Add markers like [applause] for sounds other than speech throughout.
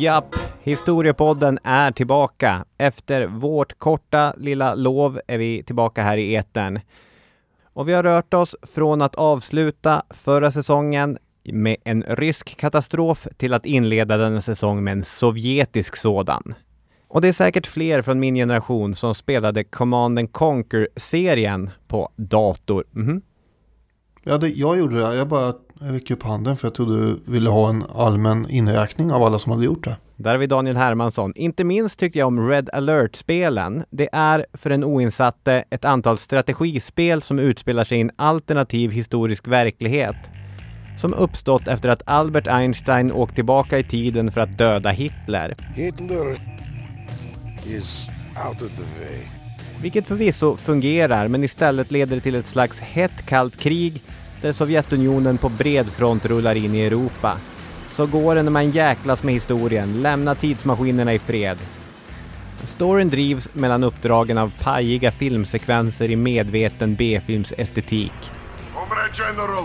Japp, Historiepodden är tillbaka. Efter vårt korta lilla lov är vi tillbaka här i etern. Och vi har rört oss från att avsluta förra säsongen med en rysk katastrof till att inleda denna säsong med en sovjetisk sådan. Och det är säkert fler från min generation som spelade Command and Conquer-serien på dator. Mhm. Ja, det, jag gjorde det. Jag bara räckte upp handen för jag trodde du ville ha en allmän inräkning av alla som hade gjort det. Där har vi Daniel Hermansson. Inte minst tyckte jag om Red Alert-spelen. Det är för den oinsatte ett antal strategispel som utspelar sig i en alternativ historisk verklighet. Som uppstått efter att Albert Einstein åkt tillbaka i tiden för att döda Hitler. Hitler is out of the way. Vilket förvisso fungerar, men istället leder det till ett slags hett kallt krig där Sovjetunionen på bred front rullar in i Europa. Så går det när man jäklas med historien, lämna tidsmaskinerna i fred. Storyn drivs mellan uppdragen av pajiga filmsekvenser i medveten B-filmsestetik. Comrade General,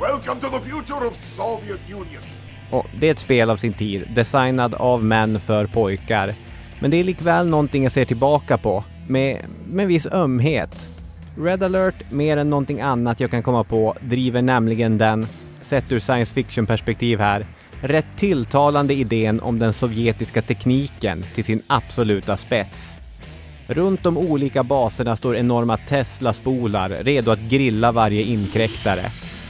welcome to the future of Soviet Union. Och det är ett spel av sin tid, designad av män för pojkar. Men det är likväl någonting jag ser tillbaka på, med, med viss ömhet. Red alert, mer än någonting annat jag kan komma på, driver nämligen den, sett ur science fiction perspektiv här, rätt tilltalande idén om den sovjetiska tekniken till sin absoluta spets. Runt de olika baserna står enorma Tesla-spolar redo att grilla varje inkräktare.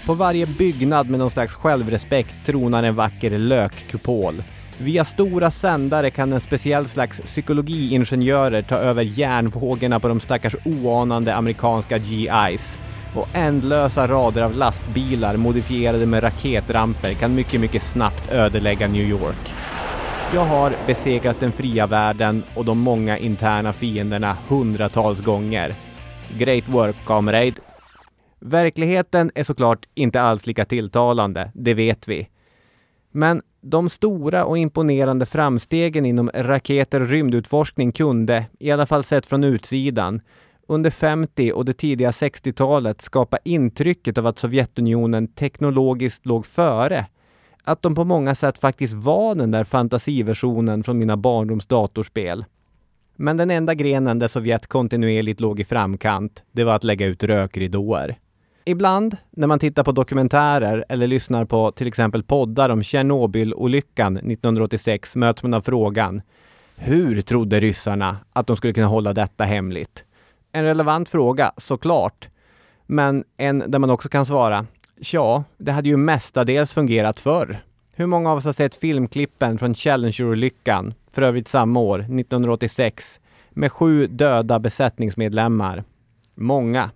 På varje byggnad med någon slags självrespekt tronar en vacker lökkupol. Via stora sändare kan en speciell slags psykologiingenjörer ta över järnvågorna på de stackars oanande amerikanska GIs. Och ändlösa rader av lastbilar modifierade med raketramper kan mycket, mycket snabbt ödelägga New York. Jag har besegrat den fria världen och de många interna fienderna hundratals gånger. Great work, comrade. Verkligheten är såklart inte alls lika tilltalande, det vet vi. Men de stora och imponerande framstegen inom raketer och rymdutforskning kunde, i alla fall sett från utsidan, under 50 och det tidiga 60-talet skapa intrycket av att Sovjetunionen teknologiskt låg före. Att de på många sätt faktiskt var den där fantasiversionen från mina barndoms datorspel. Men den enda grenen där Sovjet kontinuerligt låg i framkant, det var att lägga ut rökridåer. Ibland när man tittar på dokumentärer eller lyssnar på till exempel poddar om Tjernobylolyckan 1986 möts man av frågan Hur trodde ryssarna att de skulle kunna hålla detta hemligt? En relevant fråga, såklart. Men en där man också kan svara Ja, det hade ju mestadels fungerat förr. Hur många av oss har sett filmklippen från Challenger-olyckan, för övrigt samma år, 1986, med sju döda besättningsmedlemmar? Många.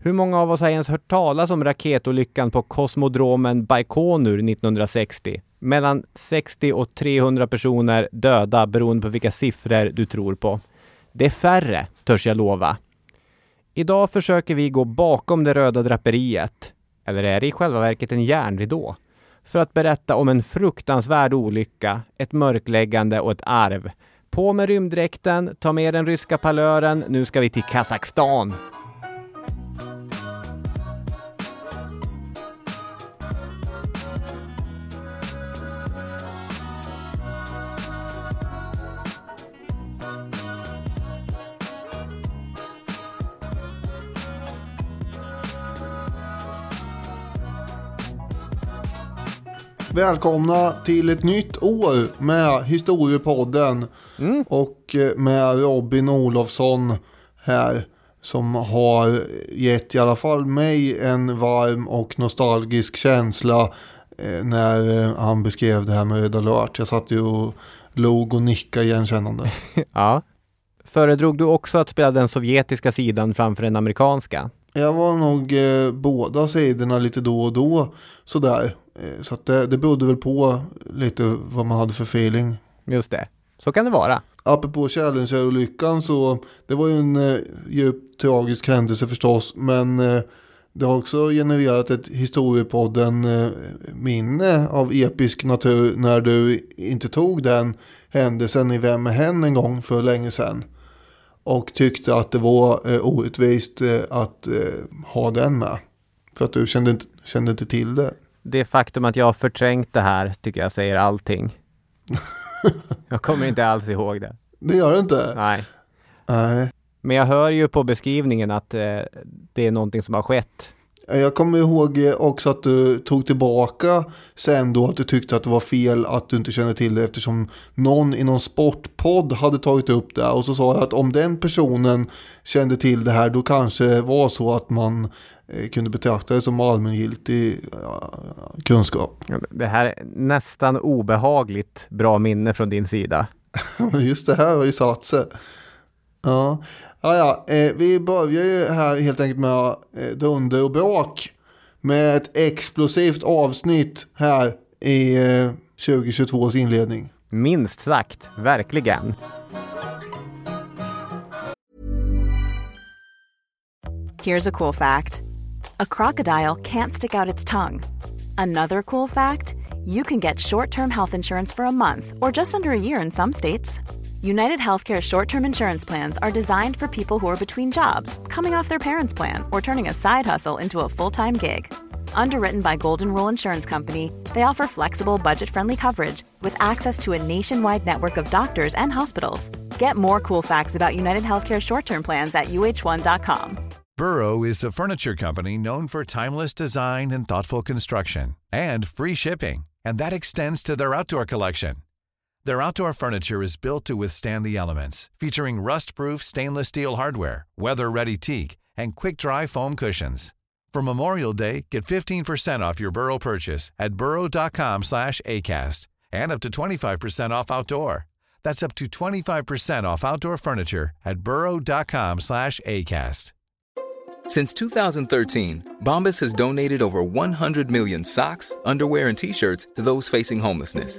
Hur många av oss har ens hört talas om raketolyckan på kosmodromen Baikonur 1960? Mellan 60 och 300 personer döda beroende på vilka siffror du tror på. Det är färre, törs jag lova. Idag försöker vi gå bakom det röda draperiet, eller är det i själva verket en järnridå? För att berätta om en fruktansvärd olycka, ett mörkläggande och ett arv. På med rymddräkten, ta med den ryska palören, nu ska vi till Kazakstan. Välkomna till ett nytt år med Historiepodden. Och eh, med Robin Olofsson här. Som har gett i alla fall mig en varm och nostalgisk känsla. eh, När eh, han beskrev det här med Red alert. Jag satt ju och log och nickade igenkännande. [laughs] Ja. Föredrog du också att spela den sovjetiska sidan framför den amerikanska? Jag var nog eh, båda sidorna lite då och då sådär. Eh, så att det, det berodde väl på lite vad man hade för feeling. Just det. Så kan det vara. Apropå Challenger-olyckan så det var ju en eh, djupt tragisk händelse förstås. Men eh, det har också genererat ett historiepodden eh, minne av episk natur när du inte tog den händelsen i Vem är hen en gång för länge sedan. Och tyckte att det var eh, orättvist eh, att eh, ha den med. För att du kände inte, kände inte till det. Det faktum att jag har förträngt det här tycker jag säger allting. [laughs] jag kommer inte alls ihåg det. Det gör det inte? Nej. Nej. Men jag hör ju på beskrivningen att eh, det är någonting som har skett. Jag kommer ihåg också att du tog tillbaka sen då att du tyckte att det var fel att du inte kände till det eftersom någon i någon sportpodd hade tagit upp det och så sa jag att om den personen kände till det här då kanske det var så att man eh, kunde betrakta det som allmängiltig ja, kunskap. Det här är nästan obehagligt bra minne från din sida. [laughs] Just det här har ju satt sig. Ja, ja, ja eh, vi börjar ju här helt enkelt med eh, dunder och brak. Med ett explosivt avsnitt här i eh, 2022 inledning. Minst sagt, verkligen. Here's a cool fact. A crocodile can't stick out its tongue. Another cool fact, you can get short-term health insurance for a month or just under a year in some states. United Healthcare short term insurance plans are designed for people who are between jobs, coming off their parents' plan, or turning a side hustle into a full time gig. Underwritten by Golden Rule Insurance Company, they offer flexible, budget friendly coverage with access to a nationwide network of doctors and hospitals. Get more cool facts about United Healthcare short term plans at uh1.com. Burrow is a furniture company known for timeless design and thoughtful construction, and free shipping, and that extends to their outdoor collection. Their outdoor furniture is built to withstand the elements, featuring rust-proof stainless steel hardware, weather-ready teak, and quick-dry foam cushions. For Memorial Day, get 15% off your Burrow purchase at burrow.com slash ACAST and up to 25% off outdoor. That's up to 25% off outdoor furniture at burrow.com slash ACAST. Since 2013, Bombas has donated over 100 million socks, underwear, and T-shirts to those facing homelessness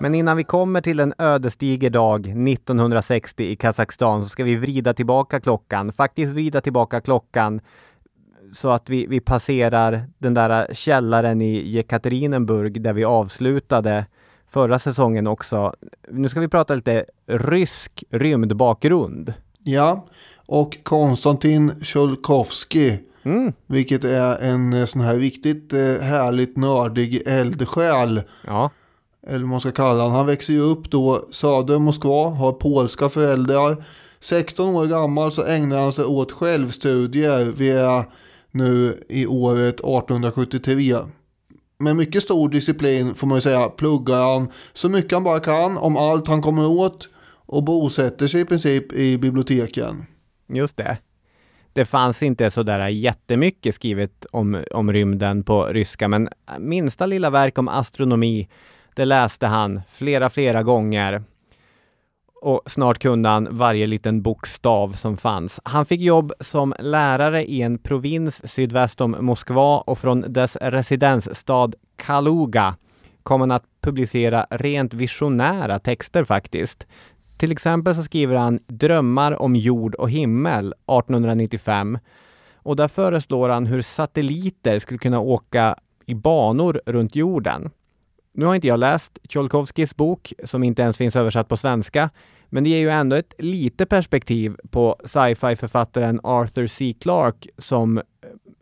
Men innan vi kommer till en ödesdiger dag 1960 i Kazakstan så ska vi vrida tillbaka klockan, faktiskt vrida tillbaka klockan så att vi, vi passerar den där källaren i Jekaterinburg där vi avslutade förra säsongen också. Nu ska vi prata lite rysk rymdbakgrund. Ja, och Konstantin Tjolkovskij, mm. vilket är en eh, sån här riktigt eh, härligt nördig eldsjäl. Ja eller vad man ska kalla honom. Han växer ju upp då söder om Moskva, har polska föräldrar. 16 år gammal så ägnar han sig åt självstudier. Vi är nu i året 1873. Med mycket stor disciplin får man ju säga pluggar han så mycket han bara kan om allt han kommer åt och bosätter sig i princip i biblioteken. Just det. Det fanns inte sådär jättemycket skrivet om, om rymden på ryska, men minsta lilla verk om astronomi det läste han flera, flera gånger och snart kunde han varje liten bokstav som fanns. Han fick jobb som lärare i en provins sydväst om Moskva och från dess residensstad Kaluga kom han att publicera rent visionära texter faktiskt. Till exempel så skriver han Drömmar om jord och himmel 1895 och där föreslår han hur satelliter skulle kunna åka i banor runt jorden. Nu har inte jag läst Tjolkovskis bok, som inte ens finns översatt på svenska, men det ger ju ändå ett lite perspektiv på sci-fi-författaren Arthur C. Clarke som eh,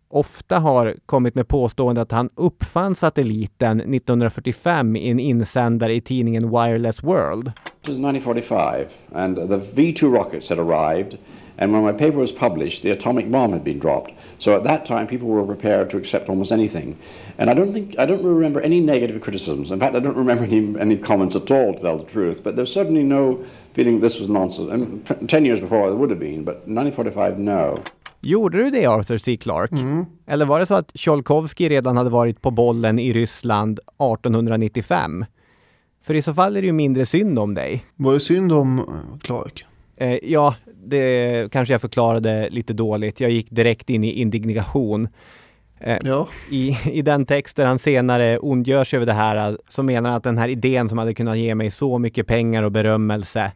ofta har kommit med påstående att han uppfann satelliten 1945 i en insändare i tidningen Wireless World. It was 1945 and the V2 rockets had arrived And when my paper was published, the atomic bomb had been dropped. So at that time, people were prepared to accept almost anything. And I don't think I don't remember any negative criticisms. In fact, I don't remember any, any comments at all, to tell the truth. But there's certainly no feeling this was nonsense. And ten years before, there would have been, but 1945, no. Gjorde du det, Arthur C. Clarke? Mm. Eller var det så att Tjolkovskij redan hade varit på bollen i Ryssland 1895? För i så fall är det ju mindre synd om dig. Var det synd om Clarke? Eh, ja, det kanske jag förklarade lite dåligt. Jag gick direkt in i indignation. Eh, Ja, i, I den text där han senare ondgör sig över det här eh, så menar han att den här idén som hade kunnat ge mig så mycket pengar och berömmelse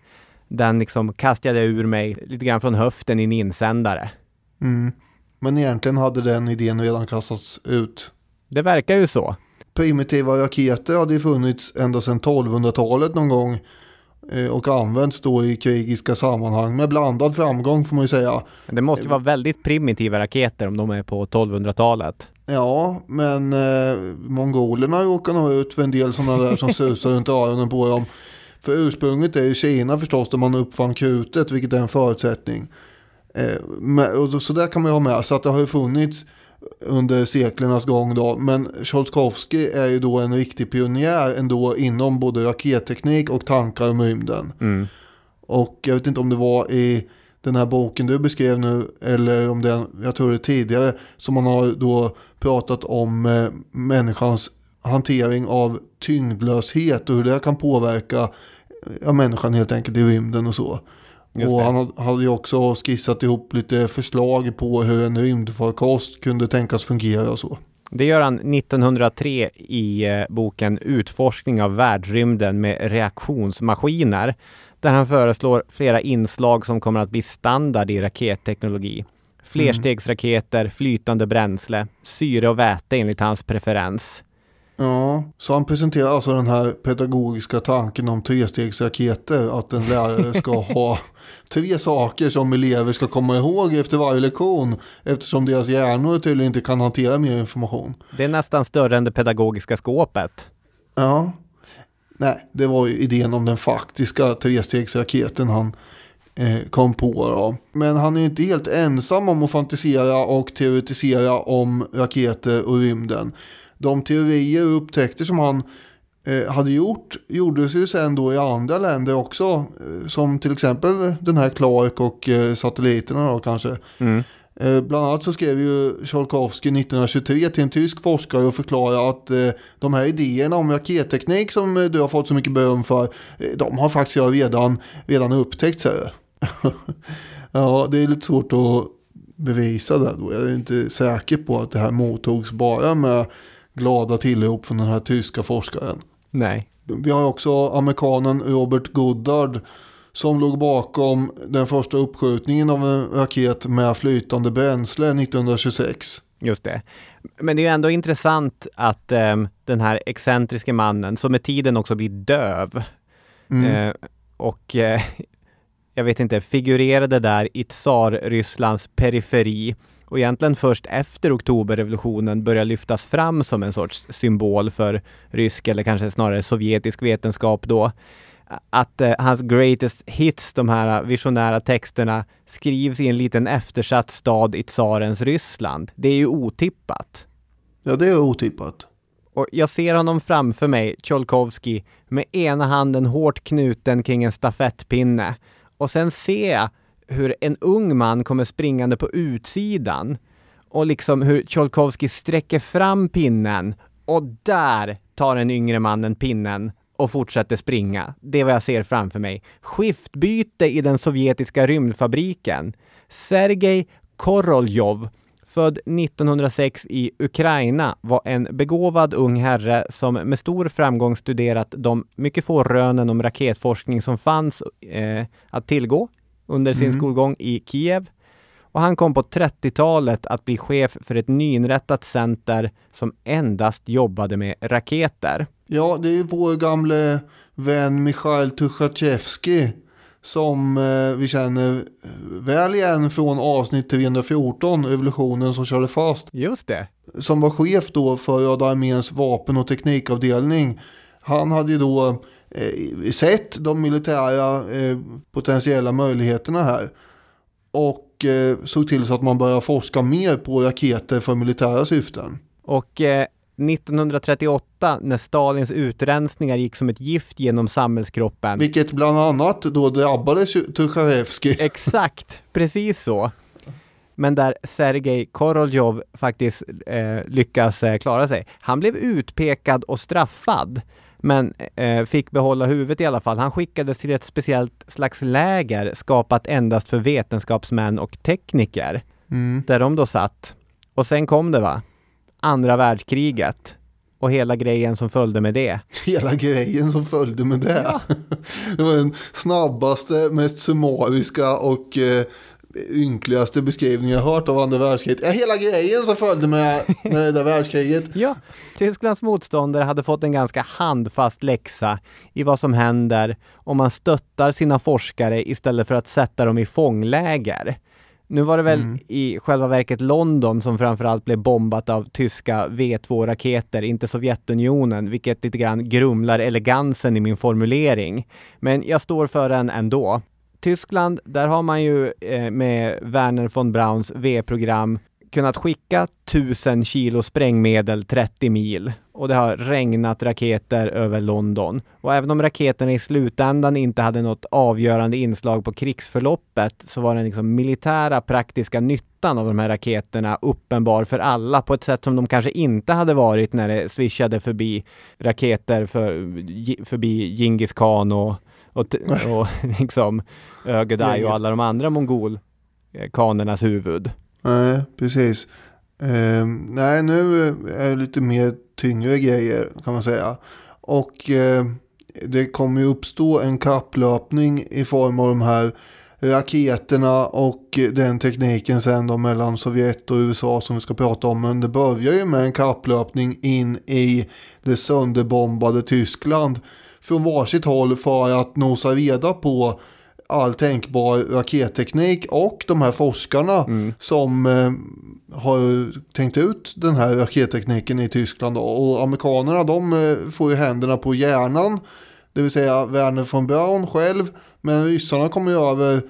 den liksom kastade jag ur mig lite grann från höften i en insändare. mm. men egentligen hade den idén redan kastats ut. Det verkar ju så. Primitiva raketer hade ju funnits ända sedan 1200-talet någon gång eh, och använts då i krigiska sammanhang med blandad framgång får man ju säga. Det måste vara väldigt primitiva raketer om de är på 1200-talet. Ja, men eh, mongolerna råkar nog ut för en del sådana där som [laughs] susar runt öronen på dem. För ursprunget är ju Kina förstås där man uppfann krutet, vilket är en förutsättning. Eh, men, och så där kan man ju ha med, så att det har ju funnits under seklernas gång då. Men Tjolkovskij är ju då en riktig pionjär ändå inom både raketteknik och tankar om rymden. Mm. Och jag vet inte om det var i den här boken du beskrev nu eller om det, jag tror det är tidigare, som man har då pratat om eh, människans hantering av tyngdlöshet och hur det kan påverka ja, människan helt enkelt i rymden och så. Och han hade- ju också skissat ihop lite förslag på hur en rymdfarkost kunde tänkas fungera och så. Det gör han 1903 i eh, boken Utforskning av världsrymden med reaktionsmaskiner. Där han föreslår flera inslag som kommer att bli standard i raketteknologi. Flerstegsraketer, flytande bränsle, syre och väte enligt hans preferens. Ja, så han presenterar alltså den här pedagogiska tanken om trestegsraketer. Att en lärare ska [laughs] ha tre saker som elever ska komma ihåg efter varje lektion. Eftersom deras hjärnor tydligen inte kan hantera mer information. Det är nästan större än det pedagogiska skåpet. Ja, nej, det var ju idén om den faktiska trestegsraketen han eh, kom på. Då. Men han är inte helt ensam om att fantisera och teoretisera om raketer och rymden. De teorier och upptäckter som han eh, hade gjort gjordes ju sen då i andra länder också. Eh, som till exempel den här Clark och eh, satelliterna då kanske. Mm. Bland annat så skrev ju Tjolkovskij 1923 till en tysk forskare och förklarade att de här idéerna om raketteknik som du har fått så mycket beröm för, de har faktiskt jag redan, redan upptäckt. jag. [laughs] ja, det är lite svårt att bevisa det då. Jag är inte säker på att det här mottogs bara med glada tillrop från den här tyska forskaren. Nej. Vi har också amerikanen Robert Goddard som låg bakom den första uppskjutningen av en raket med flytande bränsle 1926. Just det. Men det är ju ändå intressant att ehm, den här excentriske mannen, som med tiden också blir döv, eh, och eh, jag vet inte, figurerade där i tsar-Rysslands periferi och egentligen först efter oktoberrevolutionen börjar lyftas fram som en sorts symbol för rysk eller kanske snarare sovjetisk vetenskap då. Att eh, hans greatest hits, de här visionära texterna, skrivs i en liten eftersatt stad i tsarens Ryssland. Det är ju otippat. Ja, det är otippat. Och jag ser honom framför mig, Tjolkovskij, med ena handen hårt knuten kring en stafettpinne. Och sen ser jag hur en ung man kommer springande på utsidan. Och liksom hur Tjolkovskij sträcker fram pinnen. Och där tar den yngre mannen pinnen och fortsätter springa. Det är vad jag ser framför mig. Skiftbyte i den sovjetiska rymdfabriken. Sergej Koroljov född 1906 i Ukraina, var en begåvad ung herre som med stor framgång studerat de mycket få rönen om raketforskning som fanns eh, att tillgå under sin skolgång i Kiev. Och han kom på 30-talet att bli chef för ett nyinrättat center som endast jobbade med raketer. Ja, det är vår gamle vän Mikhail Tuchatjevskij som eh, vi känner väl igen från avsnitt 314, revolutionen som körde fast. Just det. som var chef då för Röda arméns vapen och teknikavdelning. Han hade ju då eh, sett de militära eh, potentiella möjligheterna här. Och eh, såg till så att man började forska mer på raketer för militära syften. Och eh, 1938 när Stalins utrensningar gick som ett gift genom samhällskroppen. Vilket bland annat då drabbade Tucharevskij. [laughs] Exakt, precis så. Men där Sergej Koroljov faktiskt eh, lyckas eh, klara sig. Han blev utpekad och straffad, men eh, fick behålla huvudet i alla fall. Han skickades till ett speciellt slags läger skapat endast för vetenskapsmän och tekniker, Mm. där de då satt. Och sen kom det va? andra världskriget och hela grejen som följde med det. [laughs] Hela grejen som följde med det. [laughs] Det var den snabbaste, mest summariska och eh, ynkligaste beskrivningen jag hört av andra världskriget. Ja, hela grejen som följde med, med det där världskriget. [laughs] Ja, Tysklands motståndare hade fått en ganska handfast läxa i vad som händer om man stöttar sina forskare istället för att sätta dem i fångläger. Nu var det väl Mm. i själva verket London som framförallt blev bombat av tyska V2-raketer, inte Sovjetunionen, vilket lite grann grumlar elegansen i min formulering. Men jag står för den ändå. Tyskland, där har man ju eh, med Werner von Brauns V-program kunnat skicka 1000 kilo sprängmedel 30 mil och det har regnat raketer över London. Och även om raketerna i slutändan inte hade något avgörande inslag på krigsförloppet så var den liksom militära praktiska nyttan av de här raketerna uppenbar för alla på ett sätt som de kanske inte hade varit när det swishade förbi raketer för, eh, förbi Genghis khan och, och, och [laughs] liksom Ögedei och alla de andra mongolkanernas huvud. Nej, precis. Eh, nej, nu är det lite mer tyngre grejer kan man säga. Och eh, det kommer ju uppstå en kapplöpning i form av de här raketerna och den tekniken sen då mellan Sovjet och USA som vi ska prata om. Men det börjar ju med en kapplöpning in i det sönderbombade Tyskland från varsitt håll för att nosa reda på all tänkbar raketteknik och de här forskarna som eh, har tänkt ut den här rakettekniken i Tyskland. då. Och amerikanerna de eh, får ju händerna på hjärnan, det vill säga Werner von Braun själv. Men ryssarna kommer ju över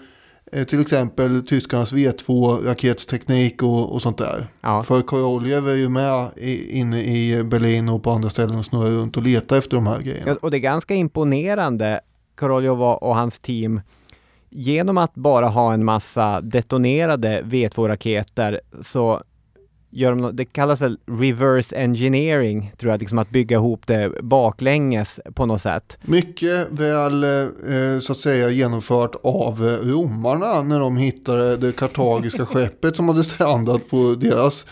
till exempel tyskarnas V2-raketsteknik och, och sånt där. Ja. För Koroljev är ju med i, inne i Berlin och på andra ställen och snurrar runt och letar efter de här grejerna. Ja, och det är ganska imponerande, Koroljov och hans team, genom att bara ha en massa detonerade V2-raketer så gör de, det kallas väl reverse engineering, tror jag, liksom att bygga ihop det baklänges på något sätt. Mycket väl eh, så att säga genomfört av eh, romarna när de hittade det kartagiska [laughs] skeppet som hade strandat på deras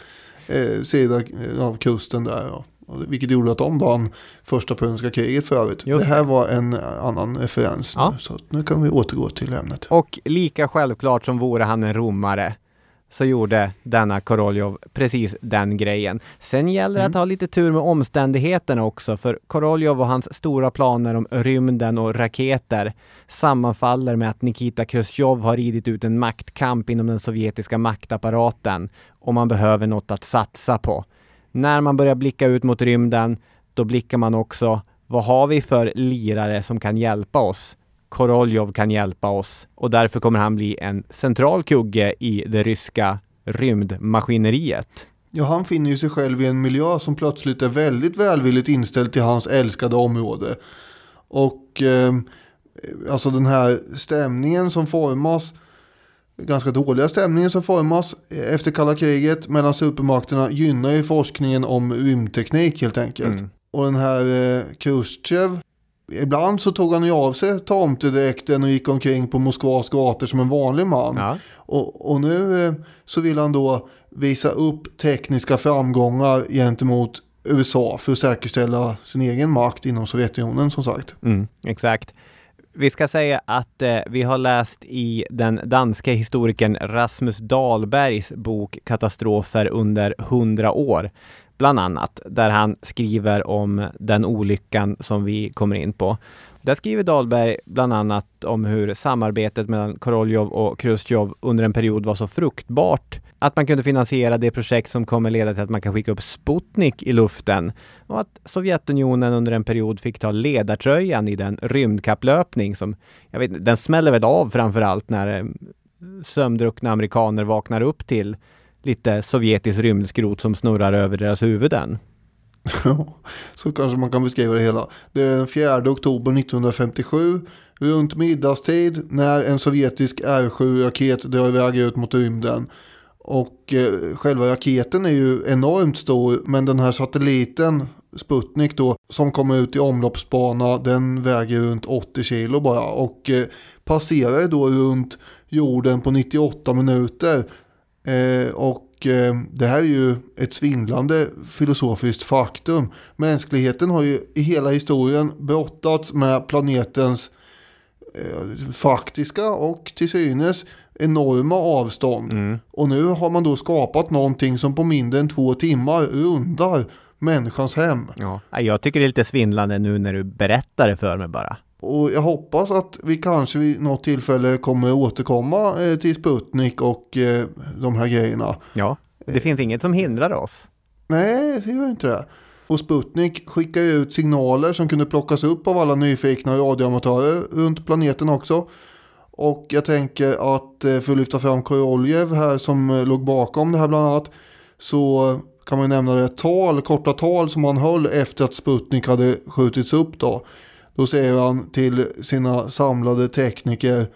eh, sida av kusten där. Ja. Det- Vilket gjorde att de vann första puniska kriget för övrigt. Just det här var en annan referens Ja. nu, så nu kan vi återgå till ämnet. Och lika självklart som vore han en romare så gjorde denna Koroljov precis den grejen. Sen gäller det att ha lite tur med omständigheterna också, för Koroljov och hans stora planer om rymden och raketer sammanfaller med att Nikita Khrushchev har ridit ut en maktkamp inom den sovjetiska maktapparaten och man behöver något att satsa på. När man börjar blicka ut mot rymden, då blickar man också, vad har vi för lirare som kan hjälpa oss? Koroljov kan hjälpa oss och därför kommer han bli en central kugge i det ryska rymdmaskineriet. Ja, han finner ju sig själv i en miljö som plötsligt är väldigt välvilligt inställd till hans älskade område. Och eh, alltså den här stämningen som formas, ganska dåliga stämningen som formas efter kalla kriget mellan supermakterna gynnar ju forskningen om rymdteknik helt enkelt. Och den här eh, Khrushchev, ibland så tog han ju av sig tomtedräkten och gick omkring på Moskvas gator som en vanlig man. Ja. Och, och nu eh, så vill han då visa upp tekniska framgångar gentemot USA för att säkerställa sin egen makt inom Sovjetunionen som sagt. Mm, exakt. Vi ska säga att eh, vi har läst i den danska historikern Rasmus Dahlbergs bok Katastrofer under hundra år, bland annat, där han skriver om den olyckan som vi kommer in på. Där skriver Dahlberg bland annat om hur samarbetet mellan Koroljov och Khrushchev under en period var så fruktbart att man kunde finansiera det projekt som kommer leda till att man kan skicka upp Sputnik i luften och att Sovjetunionen under en period fick ta ledartröjan i den rymdkapplöpning som, jag vet den smäller väl av framför allt när eh, sömndruckna amerikaner vaknar upp till lite sovjetisk rymdskrot som snurrar över deras huvuden. Ja, så kanske man kan beskriva det hela. Det är den 4 oktober 1957, runt middagstid, när en sovjetisk R7-raket drar iväg ut mot rymden. Och eh, själva raketen är ju enormt stor, men den här satelliten, Sputnik då, som kommer ut i omloppsbana, den väger runt 80 kilo bara. Och eh, passerar då runt jorden på 98 minuter. Eh, och eh, det här är ju ett svindlande filosofiskt faktum. Mänskligheten har ju i hela historien brottats med planetens eh, faktiska och till synes enorma avstånd. Och nu har man då skapat någonting som på mindre än två timmar rundar människans hem. Ja. Jag tycker det är lite svindlande nu när du berättar det för mig bara. Och jag hoppas att vi kanske vid något tillfälle kommer återkomma eh, till Sputnik och eh, de här grejerna. Ja, det finns inget som hindrar oss. Nej, det gör inte det. Och Sputnik skickar ju ut signaler som kunde plockas upp av alla nyfikna radioamatörer runt planeten också. Och jag tänker att eh, för att lyfta fram Koroljev här som låg bakom det här bland annat. Så kan man nämna det tal, korta tal som han höll efter att Sputnik hade skjutits upp då. Då säger han till sina samlade tekniker.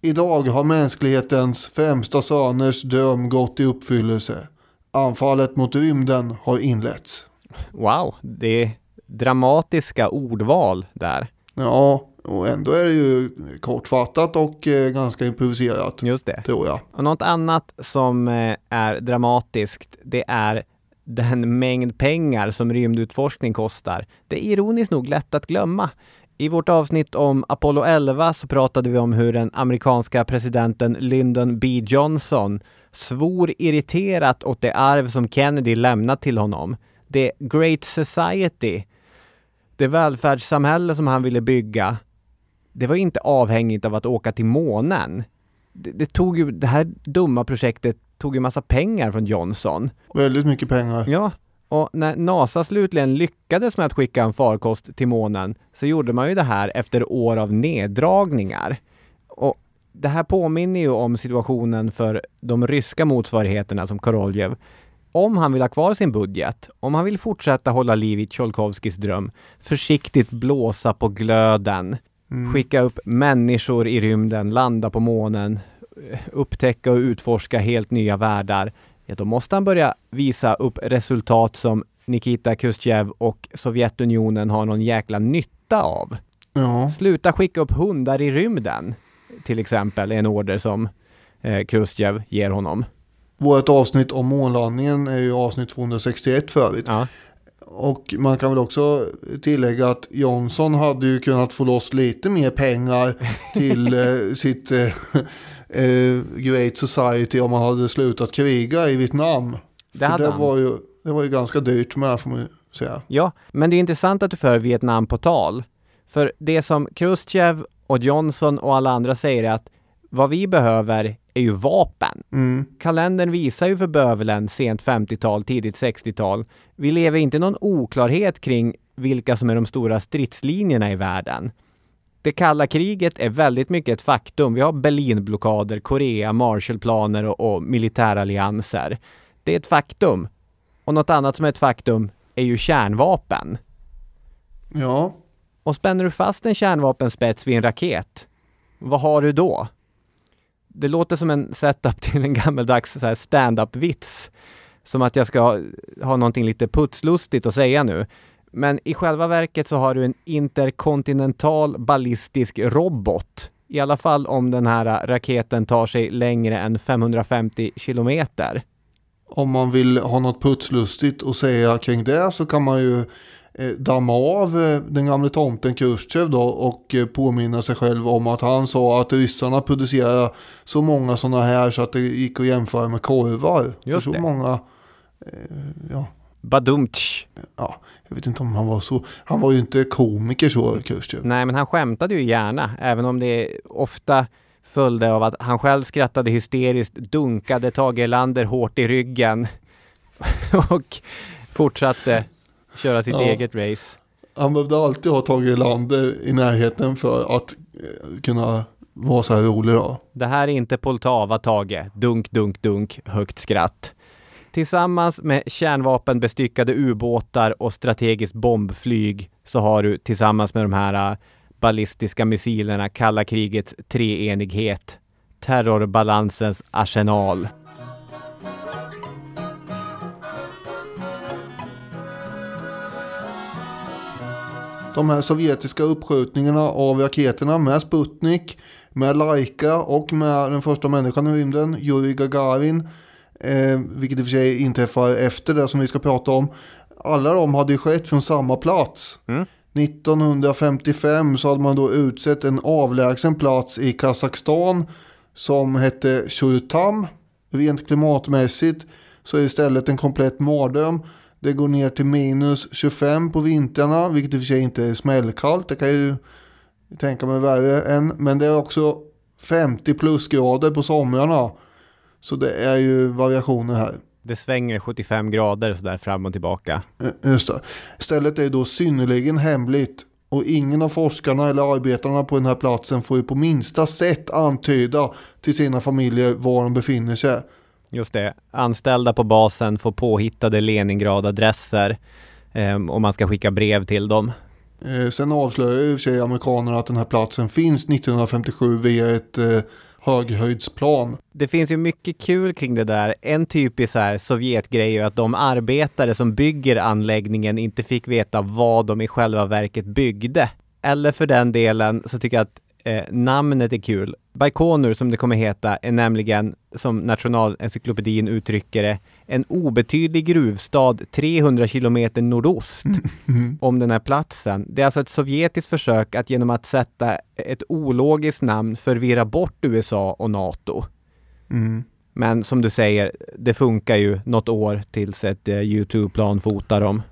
Idag har mänsklighetens främsta söners dröm gått i uppfyllelse. Anfallet mot rymden har inletts. Wow, det är dramatiska ordval där. Ja, och ändå är det ju kortfattat och eh, ganska improviserat. Just det. Tror jag. Och något annat som eh, är dramatiskt, det är den mängd pengar som rymdutforskning kostar. Det är ironiskt nog lätt att glömma. I vårt avsnitt om Apollo 11 så pratade vi om hur den amerikanska presidenten Lyndon B Johnson svor irriterat åt det arv som Kennedy lämnat till honom. Det Great Society, det välfärdssamhälle som han ville bygga, det var inte avhängigt av att åka till månen. Det, det tog ju, det här dumma projektet tog ju massa pengar från Johnson. Väldigt mycket pengar. Ja, och när NASA slutligen lyckades med att skicka en farkost till månen så gjorde man ju det här efter år av neddragningar. Och det här påminner ju om situationen för de ryska motsvarigheterna som Koroljev. Om han vill ha kvar sin budget, om han vill fortsätta hålla liv i Tjolkovskis dröm, försiktigt blåsa på glöden, skicka upp människor i rymden, landa på månen, upptäcka och utforska helt nya världar, ja då måste han börja visa upp resultat som Nikita Khrushchev och Sovjetunionen har någon jäkla nytta av. Ja. Sluta skicka upp hundar i rymden, till exempel, är en order som eh, Khrushchev ger honom. Vårt avsnitt om månlandningen är ju avsnitt 261 för övrigt. Ja, Och man kan väl också tillägga att Johnson hade ju kunnat få loss lite mer pengar till eh, sitt eh, eh, Great Society om man hade slutat kriga i Vietnam. det hade det han. var, ju, det var ju ganska dyrt med får man ju säga. Ja, men det är intressant att du för Vietnam på tal. För det som Khrushchev och Johnson och alla andra säger är att vad vi behöver är ju vapen. Mm. Kalendern visar ju för bövelen sent 50-tal, tidigt 60-tal. Vi lever inte någon oklarhet kring vilka som är de stora stridslinjerna i världen. Det kalla kriget är väldigt mycket ett faktum. Vi har Berlinblockader, Korea, Marshallplaner och, och militärallianser. Det är ett faktum. Och något annat som är ett faktum är ju kärnvapen. Ja, Och spänner du fast en kärnvapenspets vid en raket, vad har du då? Det låter som en setup till en gammeldags stand-up-vits. Som att jag ska ha, ha någonting lite putslustigt att säga nu. Men i själva verket så har du en interkontinental ballistisk robot. I alla fall om den här raketen tar sig längre än 550 kilometer. om man vill ha något putslustigt att säga kring det så kan man ju eh, damma av eh, den gamle tomten Khrushchev då och eh, påminna sig själv om att han sa att ryssarna producerar så många sådana här så att det gick att jämföra med korvar. Just För så det. många, ja, Badumtsch! ja, jag vet inte om han var så, han var ju inte komiker så Khrushchev. Nej, men han skämtade ju gärna, även om det ofta följde av att han själv skrattade hysteriskt, dunkade Tage Erlander hårt i ryggen [laughs] och fortsatte köra sitt Ja. eget race. Han behövde alltid ha Tage Erlander i närheten för att eh, kunna vara så här rolig då. Det här är inte Poltava, Tage. Dunk, dunk, dunk, högt skratt. Tillsammans med kärnvapenbestyckade ubåtar och strategiskt bombflyg så har du tillsammans med de här äh, ballistiska missilerna kalla krigets treenighet. Terrorbalansens arsenal. De här sovjetiska uppskjutningarna av raketerna med Sputnik, med Laika och med den första människan i rymden, Yuri Gagarin eh, vilket i och för sig inträffar efter det som vi ska prata om. Alla de hade ju skett från samma plats. Mm. 1955 så hade man då utsett en avlägsen plats i Kazakstan som hette Shurtam. Rent klimatmässigt så är det istället en komplett mardröm. Det går ner till minus 25 på vintrarna, vilket i och för sig inte är smällkallt. Det kan jag ju tänka mig värre än. Men det är också 50 plusgrader på somrarna. Så det är ju variationer här. Det svänger 75 grader sådär fram och tillbaka. Eh, Just det. Stället är då synnerligen hemligt och ingen av forskarna eller arbetarna på den här platsen får ju på minsta sätt antyda till sina familjer var de befinner sig. Just det. Anställda på basen får påhittade Leningrad-adresser eh, och man ska skicka brev till dem. Eh, sen avslöjar ju sig amerikanerna att den här platsen finns 1957 via ett eh, höghöjdsplan. Det finns ju mycket kul kring det där. En typisk så här Sovjetgrej är ju att de arbetare som bygger anläggningen inte fick veta vad de i själva verket byggde. Eller för den delen så tycker jag att eh, namnet är kul. Baikonur som det kommer heta är nämligen, som Nationalencyklopedin uttrycker det, en obetydlig gruvstad 300 kilometer nordost om den här platsen. Det är alltså ett sovjetiskt försök att genom att sätta ett ologiskt namn förvirra bort USA och NATO. Mm. Men som du säger, det funkar ju något år tills ett eh, YouTube-plan fotar dem.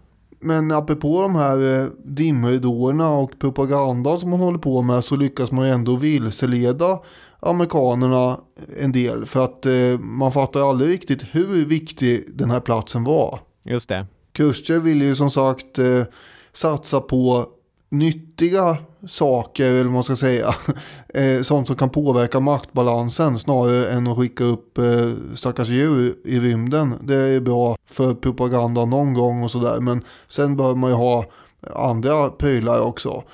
Men apropå de här eh, dimridåerna och propagandan som man håller på med så lyckas man ju ändå vilseleda amerikanerna en del. För att eh, man fattar aldrig riktigt hur viktig den här platsen var. Just det. Khrushchev ville ju som sagt eh, satsa på nyttiga saker, eller vad man ska säga. [laughs] Eh, sånt som kan påverka maktbalansen snarare än att skicka upp eh, stackars djur i rymden. Det är bra för propaganda någon gång och sådär. Men sen bör man ju ha andra prylar också.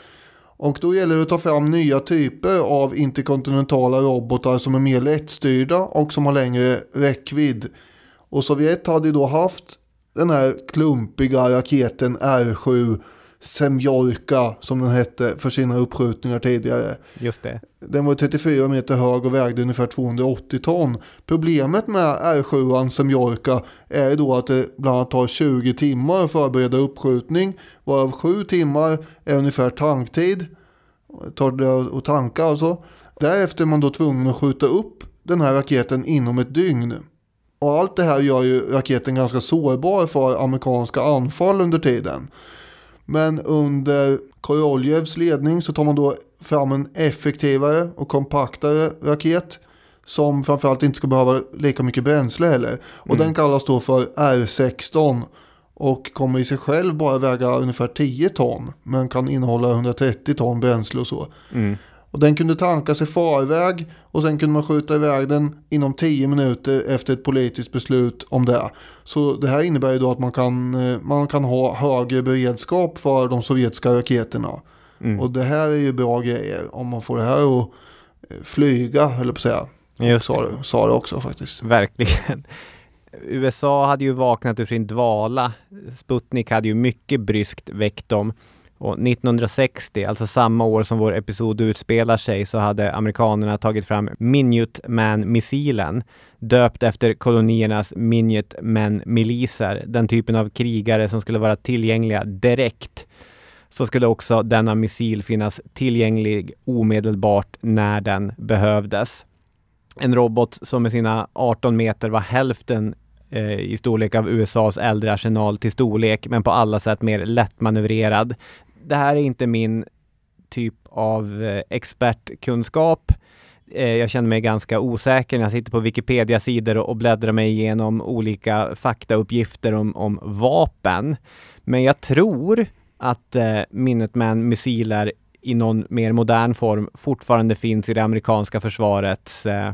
Och då gäller det att ta fram nya typer av interkontinentala robotar som är mer lättstyrda och som har längre räckvidd. Och Sovjet hade ju då haft den här klumpiga raketen R7 Semjorka som den hette för sina uppskjutningar tidigare. Just det. Den var 34 meter hög och vägde ungefär 280 ton. Problemet med R7 Semjorka är då att det bland annat tar 20 timmar att förbereda uppskjutning. Varav 7 timmar är ungefär tanktid. Tar det att tanka alltså. Därefter är man då tvungen att skjuta upp den här raketen inom ett dygn. Och allt det här gör ju raketen ganska sårbar för amerikanska anfall under tiden. Men under Koroljevs ledning så tar man då fram en effektivare och kompaktare raket. Som framförallt inte ska behöva lika mycket bränsle heller. Och den kallas då för R16. Och kommer i sig själv bara väga ungefär 10 ton. Men kan innehålla 130 ton bränsle och så. Och den kunde tankas i förväg och sen kunde man skjuta iväg den inom 10 minuter efter ett politiskt beslut om det. Så det här innebär ju då att man kan, eh, man kan ha högre beredskap för de sovjetiska raketerna. Och det här är ju bra grejer om man får det här att eh, flyga, eller på att säga. Just sa, det, sa det också faktiskt. Verkligen. [laughs] USA hade ju vaknat ur sin dvala. Sputnik hade ju mycket bryskt väckt dem. Och 1960, alltså samma år som vår episod utspelar sig, så hade amerikanerna tagit fram Minuteman-missilen, döpt efter koloniernas Minuteman-miliser, den typen av krigare som skulle vara tillgängliga direkt. Så skulle också denna missil finnas tillgänglig omedelbart när den behövdes. En robot som med sina 18 meter var hälften eh, i storlek av USAs äldre arsenal till storlek, men på alla sätt mer lättmanövrerad. Det här är inte min typ av eh, expertkunskap. Eh, jag känner mig ganska osäker när jag sitter på Wikipedia-sidor och, och bläddrar mig igenom olika faktauppgifter om, om vapen. Men jag tror att eh, Minuteman-missiler i någon mer modern form fortfarande finns i det amerikanska försvarets eh,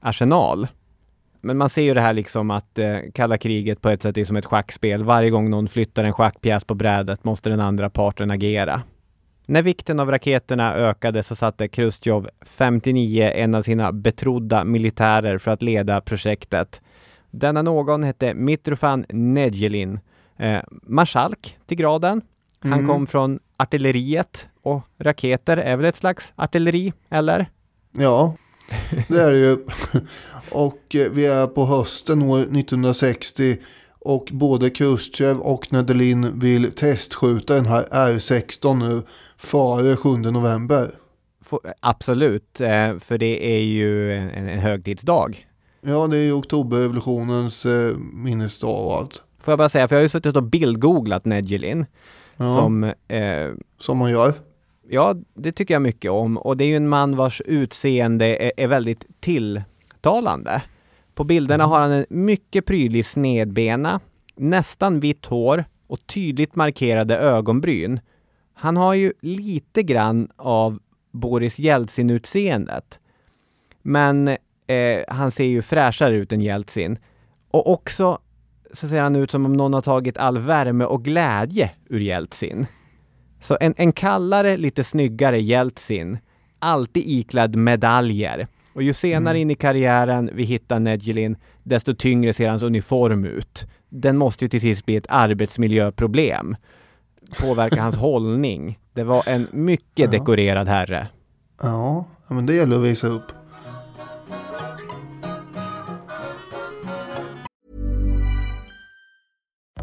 arsenal. Men man ser ju det här liksom att eh, kalla kriget på ett sätt är som ett schackspel. Varje gång någon flyttar en schackpjäs på brädet måste den andra parten agera. När vikten av raketerna ökade så satte Chrustjov 59 en av sina betrodda militärer för att leda projektet. Denna någon hette Mitrofan Nedjelin, eh, marskalk till graden. Han Mm. kom från artilleriet och raketer är väl ett slags artilleri, eller? Ja, Det är det ju. Och eh, vi är på hösten år 1960 och både Khrushchev och Nedelin vill testskjuta den här R16 nu före 7 november. Absolut, eh, för det är ju en, högtidsdag. Ja, det är ju oktoberrevolutionens eh, minnesdag och allt. Får jag bara säga, för jag har ju suttit och bildgooglat Nedelin. Ja, Som, eh, som man gör. Ja, det tycker jag mycket om. Och det är ju en man vars utseende är, är väldigt tilltalande. På bilderna har han en mycket prydlig snedbena, nästan vitt hår och tydligt markerade ögonbryn. Han har ju lite grann av Boris Jeltsin-utseendet. Men eh, han ser ju fräschare ut än Jeltsin. Och också så ser han ut som om någon har tagit all värme och glädje ur Jeltsin. Så en, en kallare, lite snyggare Jeltsin, alltid iklädd medaljer. Och ju senare in i karriären vi hittar Nedjelin, desto tyngre ser hans uniform ut. Den måste ju till sist bli ett arbetsmiljöproblem. Påverka hans [laughs] hållning. Det var en mycket dekorerad herre. Ja, ja, men det gäller att visa upp.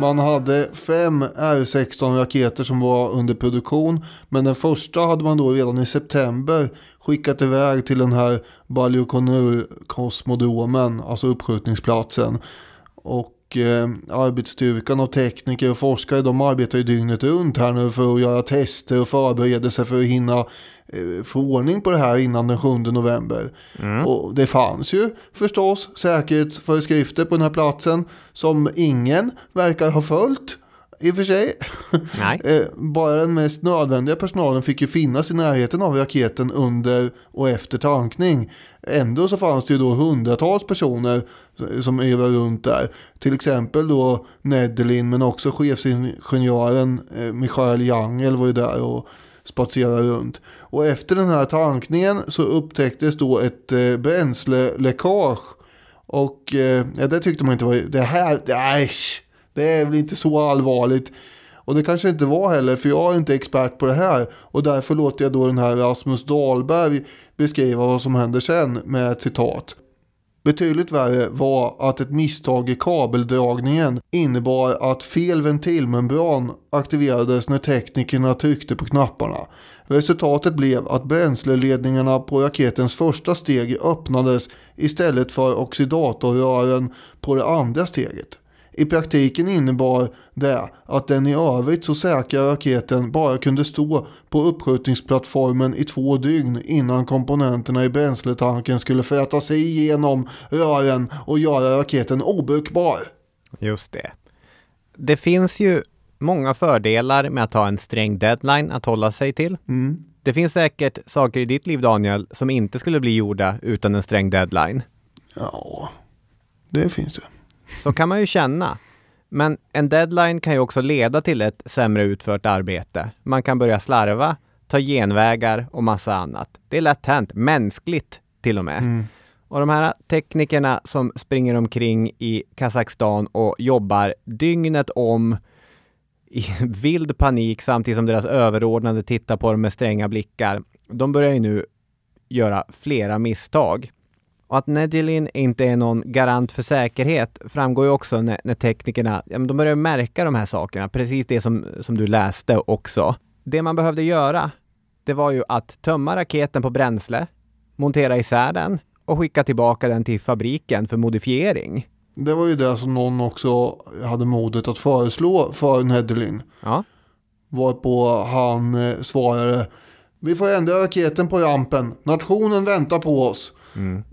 Man hade fem R16-raketer som var under produktion. Men den första hade man då redan i september skickat iväg till den här Baikonur-kosmodromen, alltså uppskjutningsplatsen. Och eh, arbetsstyrkan och tekniker och forskare de arbetar ju dygnet runt här nu för att göra tester och förberedelser för att hinna eh, få ordning på det här innan den 7 november. Och det fanns ju förstås säkerhetsföreskrifter på den här platsen som ingen verkar ha följt. I och för sig. [laughs] Eh, Bara den mest nödvändiga personalen fick ju finnas i närheten av raketen under och efter tankning. Ändå så fanns det ju då hundratals personer som yrade runt där. Till exempel då Nedelin men också chefsingenjören eh, Michael Jangel var ju där och spatserade runt. Och efter den här tankningen så upptäcktes då ett eh, bränsleläckage. Och eh, ja, det tyckte man inte var, det här, nej, det är väl inte så allvarligt. Och det kanske inte var heller, för jag är inte expert på det här. Och därför låter jag då den här Rasmus Dahlberg beskriva vad som händer sen med ett citat. Betydligt värre var att ett misstag i kabeldragningen innebar att fel ventilmembran aktiverades när teknikerna tryckte på knapparna. Resultatet blev att bränsleledningarna på raketens första steg öppnades istället för oxidatorrören på det andra steget. I praktiken innebar det att den i övrigt så säkra raketen bara kunde stå på uppskjutningsplattformen i två dygn innan komponenterna i bränsletanken skulle fräta sig igenom rören och göra raketen obrukbar. Just det. Det finns ju många fördelar med att ha en sträng deadline att hålla sig till. Det finns säkert saker i ditt liv Daniel som inte skulle bli gjorda utan en sträng deadline. Ja, det finns det. Så kan man ju känna. Men en deadline kan ju också leda till ett sämre utfört arbete. Man kan börja slarva, ta genvägar och massa annat. Det är lätt hänt, mänskligt till och med. Mm. Och de här teknikerna som springer omkring i Kazakstan och jobbar dygnet om i [laughs] vild panik samtidigt som deras överordnade tittar på dem med stränga blickar. De börjar ju nu göra flera misstag. Och att Negelin inte är någon garant för säkerhet framgår ju också när, när teknikerna, ja men de börjar märka de här sakerna, precis det som, som du läste också. Det man behövde göra, det var ju att tömma raketen på bränsle, montera isär den och skicka tillbaka den till fabriken för modifiering. Det var ju det som någon också hade modet att föreslå för Nedelin. Ja. Varpå han eh, svarade Vi får ändra raketen på rampen. Nationen väntar på oss.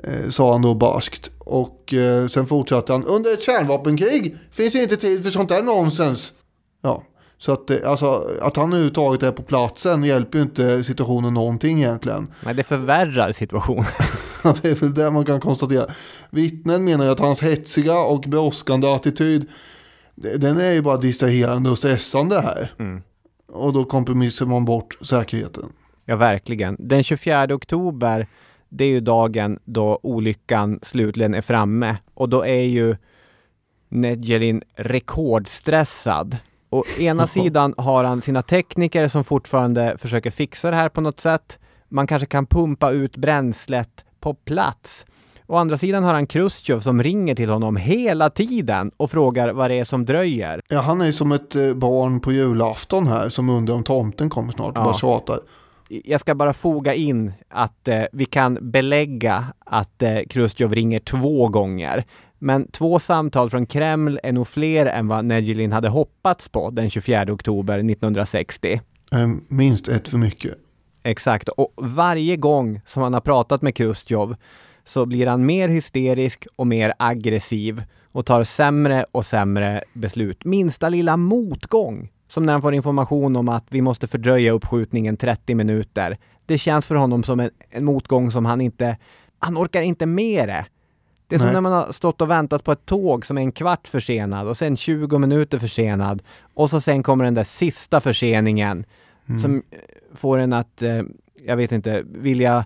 Eh, sa han då barskt. Och eh, sen fortsatte han. Under ett kärnvapenkrig finns inte tid för sånt där nonsens. Ja, så att, eh, alltså, att han överhuvudtaget är på platsen hjälper ju inte situationen någonting egentligen. [laughs] Nej, det förvärrar situationen. [laughs] Det är väl det man kan konstatera. Vittnen menar ju att hans hetsiga och brådskande attityd, det- den är ju bara distraherande och stressande här. Och då kompromissar man bort säkerheten. Ja, verkligen. Den 24 oktober, det är ju dagen då olyckan slutligen är framme. Och då är ju Nedjelin rekordstressad. Å ena [laughs] sidan har han sina tekniker som fortfarande försöker fixa det här på något sätt. Man kanske kan pumpa ut bränslet på plats. Å andra sidan har han Khrushchev som ringer till honom hela tiden och frågar vad det är som dröjer. Ja, han är ju som ett eh, barn på julafton här som undrar om tomten kommer snart och Ja. bara tjatar. Jag ska bara foga in att eh, vi kan belägga att eh, Khrushchev ringer två gånger. Men två samtal från Kreml är nog fler än vad Nejelin hade hoppats på den 24 oktober 1960. Eh, Minst ett för mycket. Exakt, och varje gång som han har pratat med Khrushchev så blir han mer hysterisk och mer aggressiv och tar sämre och sämre beslut. Minsta lilla motgång, som när han får information om att vi måste fördröja uppskjutningen 30 minuter. Det känns för honom som en, en motgång som han inte, han orkar inte med det. Det är som Nej. när man har stått och väntat på ett tåg som är en kvart försenad och sen 20 minuter försenad och så sen kommer den där sista förseningen som eh, får en att, eh, jag vet inte, vilja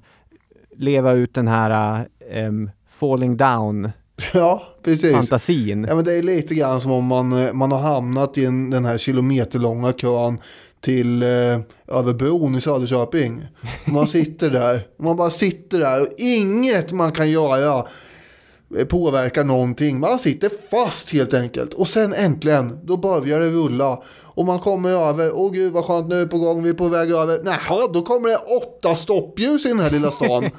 leva ut den här eh, falling down Ja, precis. fantasin. Ja, men det är lite grann som om man, eh, man har hamnat i en, den här kilometerlånga kön till eh, över bron i Söderköping. Man sitter där, man bara sitter där och inget man kan göra eh, påverkar någonting. Man sitter fast helt enkelt. Och sen äntligen, då börjar det rulla. Och man kommer över, åh gud vad skönt nu är på gång, vi är på väg över. Nähä, då kommer det åtta stoppljus i den här lilla stan.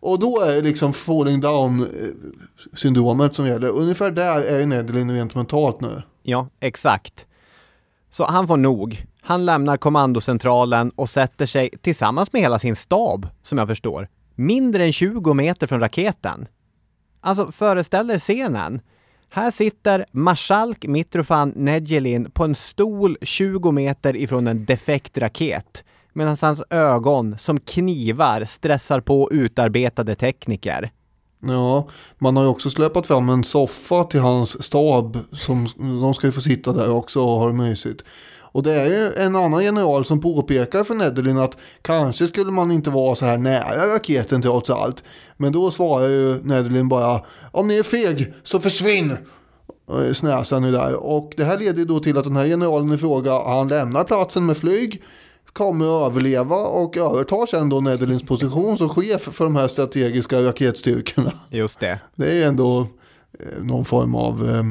Och då är det liksom falling down-syndromet eh, som gäller. Ungefär där är Nedelin rent mentalt nu. Ja, exakt. Så han får nog. Han lämnar kommandocentralen och sätter sig tillsammans med hela sin stab, som jag förstår, mindre än 20 meter från raketen. Alltså, föreställ er scenen. Här sitter marskalk Mitrofan Nejelin på en stol 20 meter ifrån en defekt raket. Medan hans ögon som knivar stressar på utarbetade tekniker. Ja, man har ju också släpat fram en soffa till hans stab. Som, de ska ju få sitta där också och ha det mysigt. Och det är ju en annan general som påpekar för Nedelin att kanske skulle man inte vara så här nära raketen trots allt. Men då svarar ju Nedelin bara om ni är feg så försvinn! Snäsan är där. Och det här leder ju då till att den här generalen i fråga, han lämnar platsen med flyg, kommer att överleva och övertar sen då Nedelins position som chef för de här strategiska raketstyrkorna. Just det. Det är ändå eh, någon form av eh,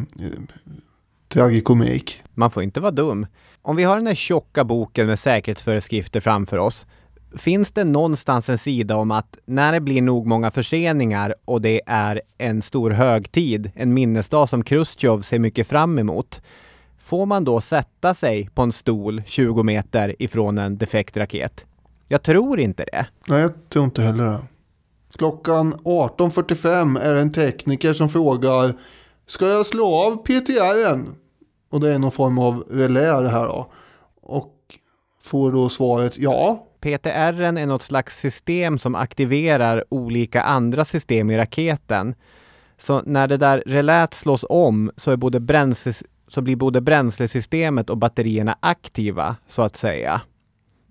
tragikomik. Man får inte vara dum. Om vi har den här tjocka boken med säkerhetsföreskrifter framför oss, finns det någonstans en sida om att när det blir nog många förseningar och det är en stor högtid, en minnesdag som Khrushchev ser mycket fram emot, får man då sätta sig på en stol 20 meter ifrån en defekt raket? Jag tror inte det. Nej, jag tror inte heller det. Klockan 18.45 är det en tekniker som frågar Ska jag slå av PTR'n? Och det är någon form av relä det här då. Och får då svaret ja. PTR är något slags system som aktiverar olika andra system i raketen. Så när det där relät slås om så är både bränsles så blir både bränslesystemet och batterierna aktiva, så att säga.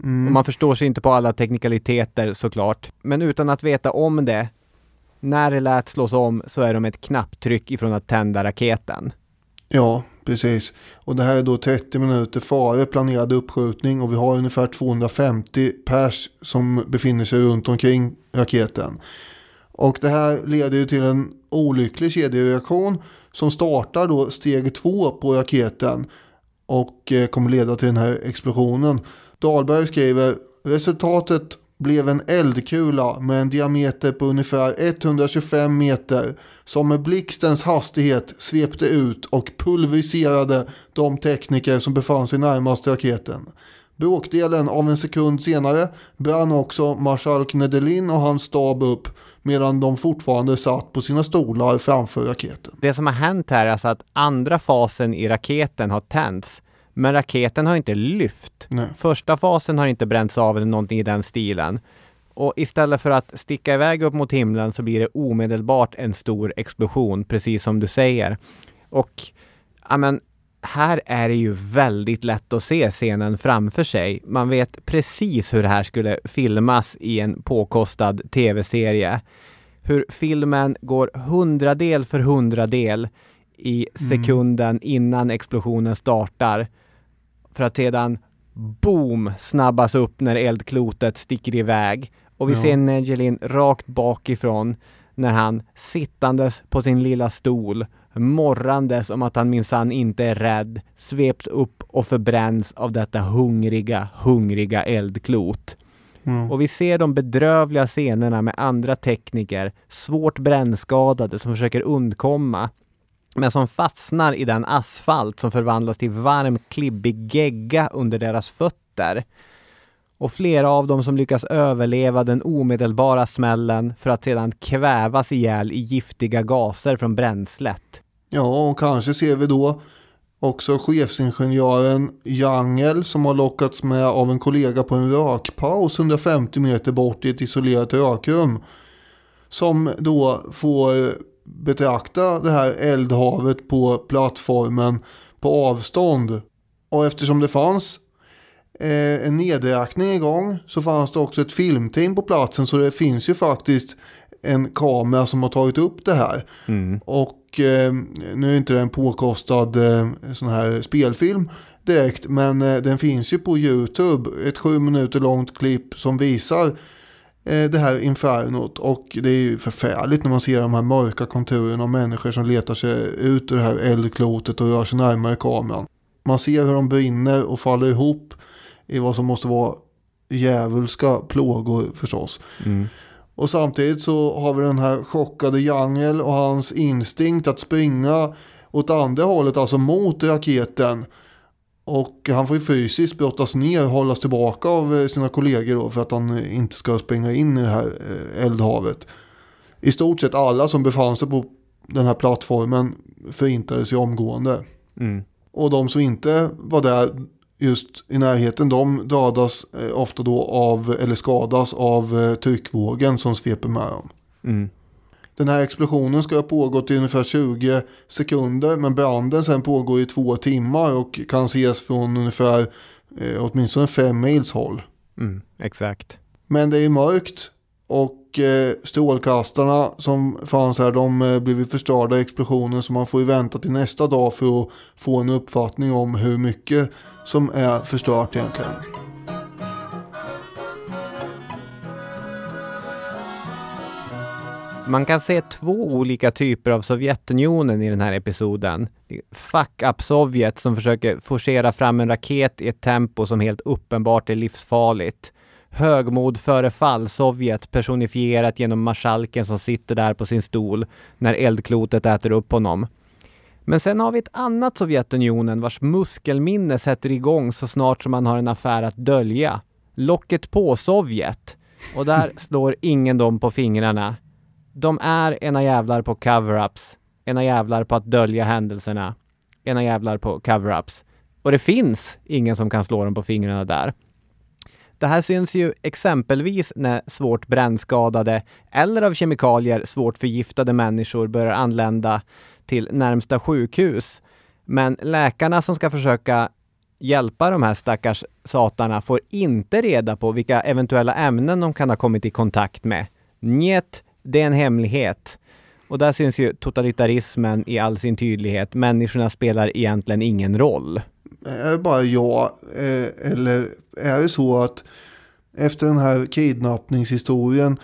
Mm. Och man förstår sig inte på alla teknikaliteter såklart. Men utan att veta om det, när det lät slås om så är de ett knapptryck ifrån att tända raketen. Ja, precis. Och det här är då 30 minuter före planerad uppskjutning och vi har ungefär 250 pers som befinner sig runt omkring raketen. Och det här leder ju till en olycklig kedjereaktion som startar då steg två på raketen och eh, kommer leda till den här explosionen. Dahlberg skriver resultatet blev en eldkula med en diameter på ungefär 125 meter som med blixtens hastighet svepte ut och pulveriserade de tekniker som befann sig närmast raketen. Bråkdelen av en sekund senare brann också marskalk Nedelin och hans stab upp medan de fortfarande satt på sina stolar framför raketen. Det som har hänt här är alltså att andra fasen i raketen har tänts. Men raketen har inte lyft. Nej. Första fasen har inte bränts av eller någonting i den stilen. Och istället för att sticka iväg upp mot himlen så blir det omedelbart en stor explosion, precis som du säger. Och ja, men, här är det ju väldigt lätt att se scenen framför sig. Man vet precis hur det här skulle filmas i en påkostad tv-serie. Hur filmen går hundradel för hundradel i sekunden innan explosionen startar. För att sedan boom snabbas upp när eldklotet sticker iväg. Och vi Ja. ser Negelin rakt bakifrån när han sittandes på sin lilla stol, morrandes om att han minsann inte är rädd, sveps upp och förbränns av detta hungriga, hungriga eldklot. Mm. Och vi ser de bedrövliga scenerna med andra tekniker, svårt brännskadade som försöker undkomma, men som fastnar i den asfalt som förvandlas till varm, klibbig gegga under deras fötter. Och flera av dem som lyckas överleva den omedelbara smällen för att sedan kvävas ihjäl i giftiga gaser från bränslet. Ja, och kanske ser vi då också chefsingenjören Jangel som har lockats med av en kollega på en rökpaus 150 meter bort i ett isolerat rökrum. Som då får betrakta det här eldhavet på plattformen på avstånd. Och eftersom det fanns eh, en nedräkning igång så fanns det också ett filmteam på platsen så det finns ju faktiskt en kamera som har tagit upp det här. Och eh, nu är inte det en påkostad eh, sån här spelfilm direkt men eh, den finns ju på YouTube. Ett sju minuter långt klipp som visar eh, det här infernot och det är ju förfärligt när man ser de här mörka konturerna av människor som letar sig ut ur det här eldklotet och rör sig närmare kameran. Man ser hur de brinner och faller ihop i vad som måste vara djävulska plågor förstås. Mm. Och samtidigt så har vi den här chockade Jangel och hans instinkt att springa åt andra hållet, alltså mot raketen. Och han får ju fysiskt brottas ner och hållas tillbaka av eh, sina kollegor då för att han eh, inte ska springa in i det här eh, eldhavet. I stort sett alla som befann sig på den här plattformen förintades ju omgående. Mm. Och de som inte var där just i närheten, de dödas eh, ofta då av, eller skadas av eh, tryckvågen som sveper med dem. Mm. Den här explosionen ska ha pågått i ungefär 20 sekunder men branden sen pågår i två timmar och kan ses från ungefär eh, åtminstone fem mils håll. Mm. Exakt. Men det är mörkt och eh, strålkastarna som fanns här de eh, blev ju förstörda i explosionen så man får ju vänta till nästa dag för att få en uppfattning om hur mycket som är förstört egentligen. Man kan se två olika typer av Sovjetunionen i den här episoden. Fuck up Sovjet som försöker forcera fram en raket i ett tempo som helt uppenbart är livsfarligt. Högmod före fall Sovjet personifierat genom marskalken som sitter där på sin stol när eldklotet äter upp honom. Men sen har vi ett annat Sovjetunionen vars muskelminne sätter igång så snart som man har en affär att dölja. Locket på Sovjet. Och där [laughs] slår ingen dem på fingrarna. De är ena jävlar på cover-ups, ena jävlar på att dölja händelserna, ena jävlar på cover-ups. Och det finns ingen som kan slå dem på fingrarna där. Det här syns ju exempelvis när svårt brännskadade eller av kemikalier svårt förgiftade människor börjar anlända till närmsta sjukhus. Men läkarna som ska försöka hjälpa de här stackars satarna får inte reda på vilka eventuella ämnen de kan ha kommit i kontakt med. Njet, det är en hemlighet. Och där syns ju totalitarismen i all sin tydlighet. Människorna spelar egentligen ingen roll. Är det bara jag eh, eller är det så att efter den här kidnappningshistorien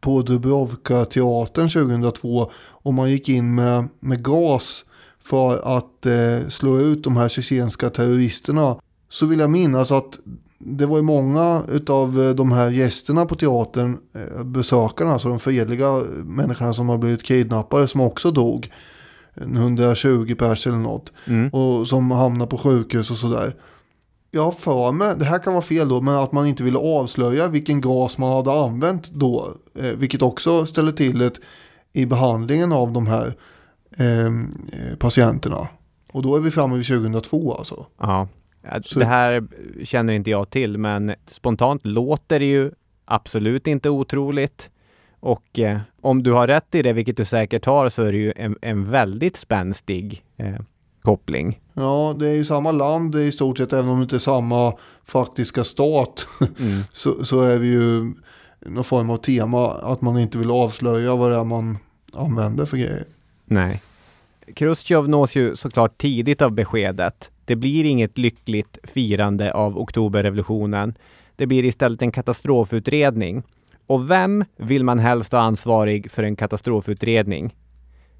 på Dubrovka-teatern 2002 och man gick in med, med gas för att eh, slå ut de här tjetjenska terroristerna så vill jag minnas att det var ju många av eh, de här gästerna på teatern, eh, besökarna, alltså de fredliga människorna som har blivit kidnappade som också dog. 120 pers eller något. Mm. Och som hamnar på sjukhus och sådär. Jag har för mig, det här kan vara fel då, men att man inte ville avslöja vilken gas man hade använt då. Eh, vilket också ställer till det i behandlingen av de här eh, patienterna. Och då är vi framme vid 2002 alltså. Ja, det här känner inte jag till, men spontant låter det ju absolut inte otroligt. Och eh, om du har rätt i det, vilket du säkert har, så är det ju en, en väldigt spänstig eh, koppling. Ja, det är ju samma land det är i stort sett, även om det inte är samma faktiska stat. [laughs] Mm. så, så är vi ju någon form av tema att man inte vill avslöja vad det är man använder för grejer. Nej. Khrushchev nås ju såklart tidigt av beskedet. Det blir inget lyckligt firande av oktoberrevolutionen. Det blir istället en katastrofutredning. Och vem vill man helst ha ansvarig för en katastrofutredning?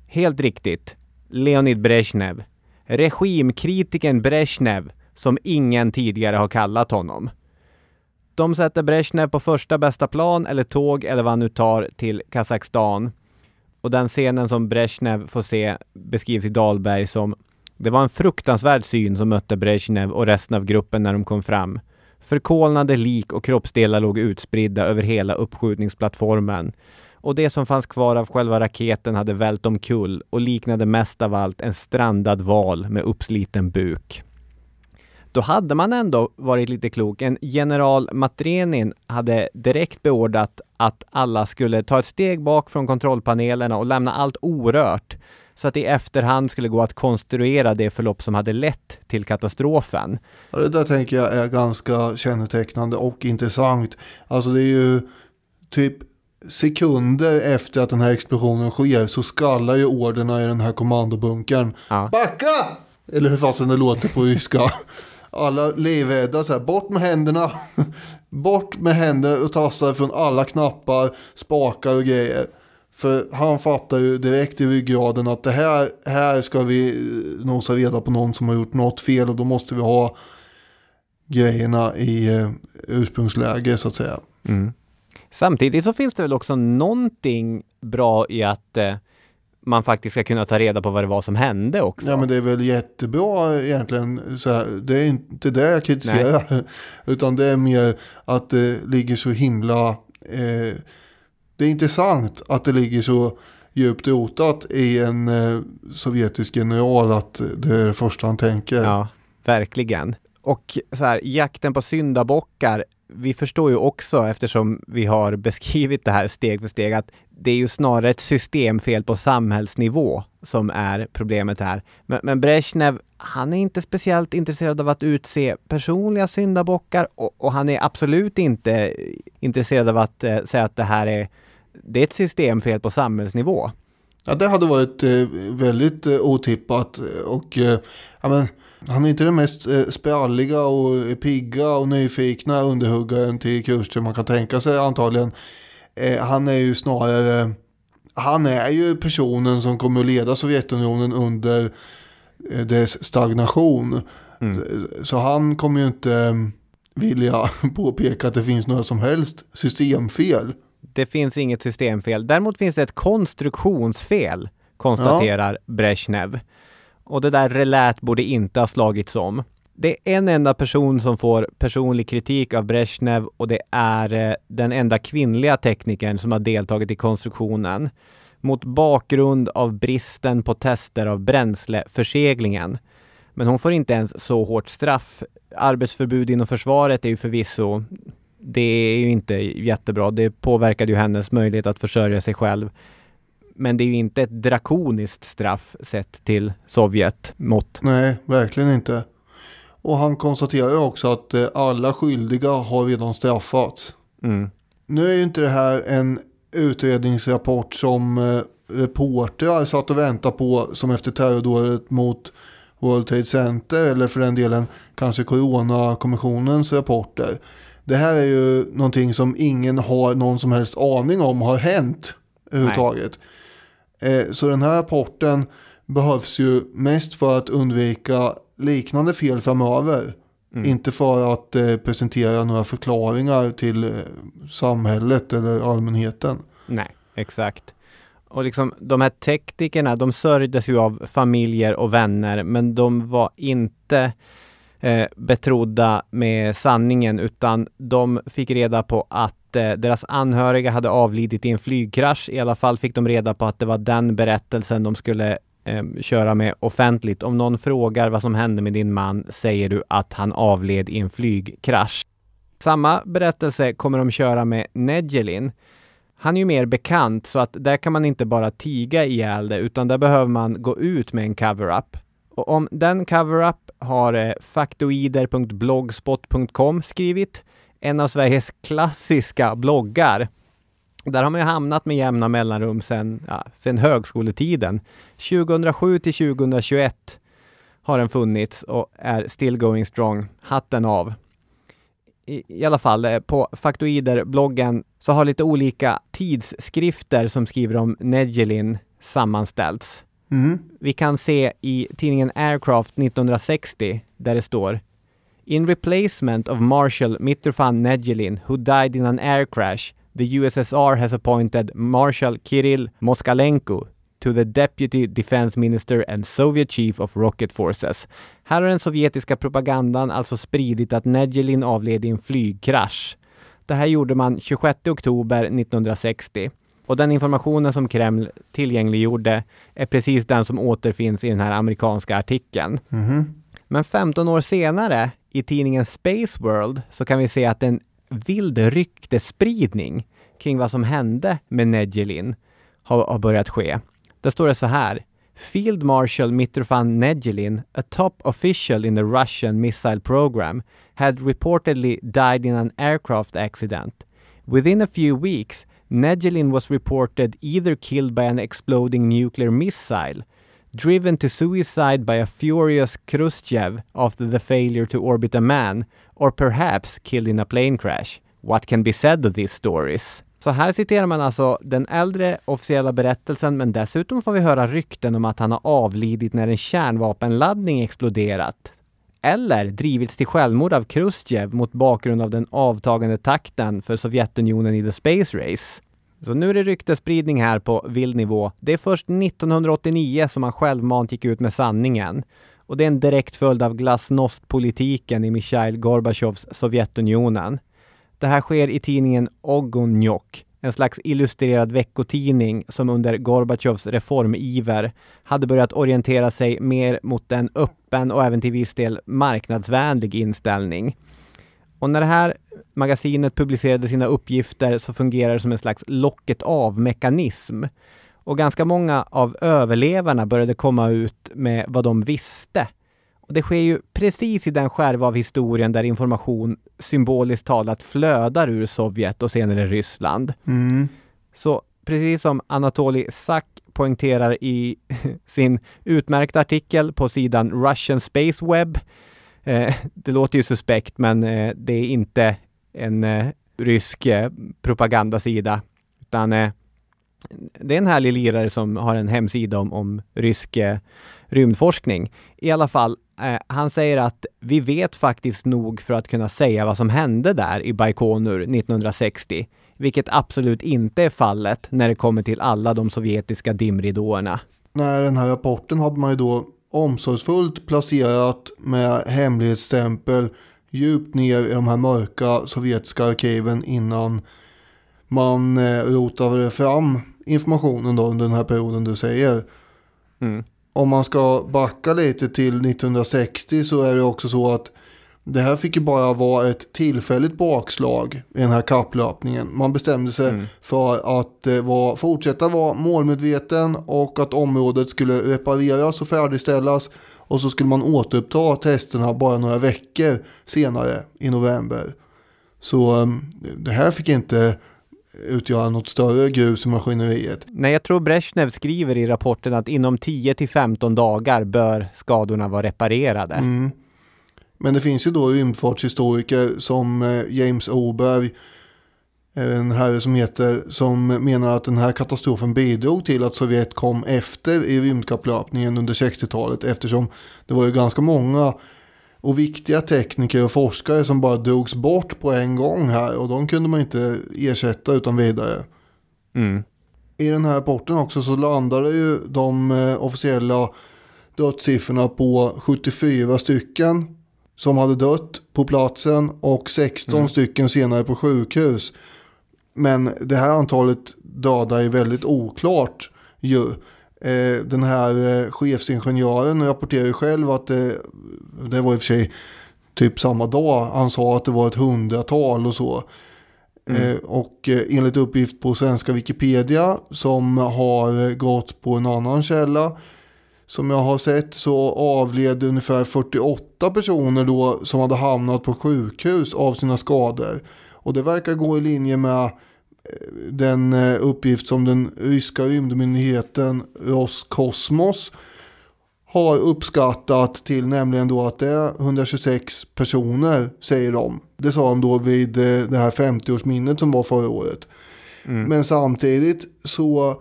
Helt riktigt, Leonid Brezhnev. Regimkritiken Brezhnev, som ingen tidigare har kallat honom. De sätter Brezhnev på första bästa plan eller tåg eller vad han nu tar till Kazakstan. Och den scenen som Brezhnev får se beskrivs i Dahlberg som det var en fruktansvärd syn som mötte Brezhnev och resten av gruppen när de kom fram. Förkolnade lik och kroppsdelar låg utspridda över hela uppskjutningsplattformen. Och det som fanns kvar av själva raketen hade vält omkull och liknade mest av allt en strandad val med uppsliten buk. Då hade man ändå varit lite klok. En general Matrenin hade direkt beordrat att alla skulle ta ett steg bak från kontrollpanelerna och lämna allt orört så att det i efterhand skulle gå att konstruera det förlopp som hade lett till katastrofen. Ja, det där tänker jag är ganska kännetecknande och intressant. Alltså det är ju typ sekunder efter att den här explosionen sker så skallar ju orderna i den här kommandobunkern. Ja. Backa! Eller hur fasen det låter på ryska. Alla livrädda så här, bort med händerna. [laughs] bort med händerna och tassar från alla knappar, spakar och grejer. För han fattar ju direkt i ryggraden att det här, här ska vi nosa reda på någon som har gjort något fel och då måste vi ha grejerna i eh, ursprungsläge så att säga. Mm. Samtidigt så finns det väl också någonting bra i att eh, man faktiskt ska kunna ta reda på vad det var som hände också. Ja men det är väl jättebra egentligen. Så här, det är inte det jag kritiserar. [laughs] Utan det är mer att det ligger så himla... Eh, det är intressant att det ligger så djupt rotat i en eh, sovjetisk general att det är det första han tänker. Ja, verkligen. Och så här, jakten på syndabockar, vi förstår ju också eftersom vi har beskrivit det här steg för steg att det är ju snarare ett systemfel på samhällsnivå som är problemet här. Men, men Brezhnev, han är inte speciellt intresserad av att utse personliga syndabockar och, och han är absolut inte intresserad av att eh, säga att det här är, det är ett systemfel på samhällsnivå. Ja, det hade varit eh, väldigt eh, otippat eh, och eh, ja, men, han är inte den mest eh, spralliga och pigga och nyfikna underhuggaren till kurser man kan tänka sig antagligen. Eh, han är ju snarare, han är ju personen som kommer att leda Sovjetunionen under eh, dess stagnation. Mm. Så han kommer ju inte eh, vilja [laughs] påpeka att det finns några som helst systemfel. Det finns inget systemfel. Däremot finns det ett konstruktionsfel, konstaterar Brezhnev. Och det där relät borde inte ha slagits om. Det är en enda person som får personlig kritik av Brezhnev och det är eh, den enda kvinnliga teknikern som har deltagit i konstruktionen. Mot bakgrund av bristen på tester av bränsleförseglingen. Men hon får inte ens så hårt straff. Arbetsförbud inom försvaret är ju förvisso, det är ju inte jättebra. Det påverkade ju hennes möjlighet att försörja sig själv. Men det är ju inte ett drakoniskt straff sett till Sovjet mått. Nej, verkligen inte. Och han konstaterar också att eh, alla skyldiga har redan straffats. Mm. Nu är ju inte det här en utredningsrapport som eh, reportrar satt och väntade på som efter terrordådet mot World Trade Center eller för den delen kanske Coronakommissionens rapporter. Det här är ju någonting som ingen har någon som helst aning om har hänt överhuvudtaget. Eh, så den här rapporten behövs ju mest för att undvika liknande fel framöver. Mm. Inte för att eh, presentera några förklaringar till eh, samhället eller allmänheten. Nej, exakt. Och liksom de här teknikerna, de sörjdes ju av familjer och vänner, men de var inte eh, betrodda med sanningen, utan de fick reda på att eh, deras anhöriga hade avlidit i en flygkrasch. I alla fall fick de reda på att det var den berättelsen de skulle eh, köra med offentligt. Om någon frågar vad som hände med din man säger du att han avled i en flygkrasch. Samma berättelse kommer de köra med Nedjelin. Han är ju mer bekant så att där kan man inte bara tiga ihjäl det utan där behöver man gå ut med en cover-up. Och om den cover-up har eh, faktoider.blogspot.com skrivit, en av Sveriges klassiska bloggar. Där har man ju hamnat med jämna mellanrum sedan ja, sen högskoletiden. 2007 till 2021 har den funnits och är still going strong. Hatten av. I, i alla fall, eh, på Faktoider-bloggen så har lite olika tidsskrifter som skriver om Negelin sammanställts. Mm. Vi kan se i tidningen Aircraft 1960 där det står In replacement of Marshal Mitrofan Nedjelin who died in an air crash the USSR has appointed Marshal Kirill Moskalenko to the Deputy Defense Minister and Soviet Chief of Rocket Forces. Här har den sovjetiska propagandan alltså spridit att Nedjelin avled i en flygkrasch. Det här gjorde man 26 oktober 1960. Och den informationen som Kreml tillgängliggjorde är precis den som återfinns i den här amerikanska artikeln. Mhm. Men 15 år senare i tidningen Space World så kan vi se att en vild ryktespridning kring vad som hände med Negelin har, har börjat ske. Där står det så här. Field Marshal Mitrofan Negelin, a top official in the Russian missile program, had reportedly died in an aircraft accident. Within a few weeks, Negelin was reported either killed by an exploding nuclear missile, driven to suicide by a furious Khrushchev after the failure to orbit a man, or perhaps killed in a plane crash. What can be said of these stories? Så här citerar man alltså den äldre officiella berättelsen, men dessutom får vi höra rykten om att han har avlidit när en kärnvapenladdning exploderat. Eller drivits till självmord av Khrushchev mot bakgrund av den avtagande takten för Sovjetunionen i the space race. Så nu är det ryktespridning här på vild nivå. Det är först 1989 som han självmant gick ut med sanningen. Och det är en direkt följd av glasnost-politiken i Mikhail Gorbatjovs Sovjetunionen. Det här sker i tidningen Ogonjok, en slags illustrerad veckotidning som under Gorbatjovs reformiver hade börjat orientera sig mer mot den öppna öppen och även till viss del marknadsvänlig inställning. Och när det här magasinet publicerade sina uppgifter så fungerar det som en slags locket av-mekanism. Och ganska många av överlevarna började komma ut med vad de visste. Och det sker ju precis i den skärva av historien där information symboliskt talat flödar ur Sovjet och senare Ryssland. Mm. Så precis som Anatoly Sack poängterar i [laughs] sin utmärkta artikel på sidan Russian Space Web. Eh, det låter ju suspekt, men eh, det är inte en eh, rysk eh, propagandasida, utan eh, det är en härlig lirare som har en hemsida om, om rysk eh, rymdforskning. I alla fall, eh, han säger att vi vet faktiskt nog för att kunna säga vad som hände där i Baikonur 1960, vilket absolut inte är fallet när det kommer till alla de sovjetiska dimridåerna. När den här rapporten hade man ju då omsorgsfullt placerat med hemlighetsstämpel djupt ner i de här mörka sovjetiska arkiven innan man eh, rotade fram informationen då under den här perioden du säger. Mm. Om man ska backa lite till 1960 så är det också så att Det här fick ju bara vara ett tillfälligt bakslag i den här kapplöpningen. Man bestämde sig Mm. för att eh, var, fortsätta vara målmedveten och att området skulle repareras och färdigställas. Och så skulle man återuppta testerna bara några veckor senare i november. Så eh, det här fick inte utgöra något större grus i maskineriet. Nej, jag tror Brezhnev skriver i rapporten att inom 10 till 15 dagar bör skadorna vara reparerade. Mm. Men det finns ju då rymdfartshistoriker som eh, James Oberg, eh, en herre som heter, som menar att den här katastrofen bidrog till att Sovjet kom efter i rymdkapplöpningen under 60-talet eftersom det var ju ganska många och viktiga tekniker och forskare som bara drogs bort på en gång här och de kunde man inte ersätta utan vidare. Mm. I den här rapporten också så landade ju de eh, officiella dödssiffrorna på 74 stycken som hade dött på platsen och 16 stycken senare på sjukhus. Men det här antalet döda är väldigt oklart ju. Eh, Den här eh, chefsingenjören rapporterar själv att det, det var i och för sig typ samma dag. Han sa att det var ett hundratal och så. Eh, och enligt uppgift på svenska Wikipedia som har gått på en annan källa som jag har sett så avled ungefär 48 personer då som hade hamnat på sjukhus av sina skador. Och det verkar gå i linje med eh, den eh, uppgift som den ryska rymdmyndigheten Roskosmos har uppskattat till nämligen då att det är 126 personer säger de. Det sa de då vid eh, det här 50-årsminnet som var förra året. Men samtidigt så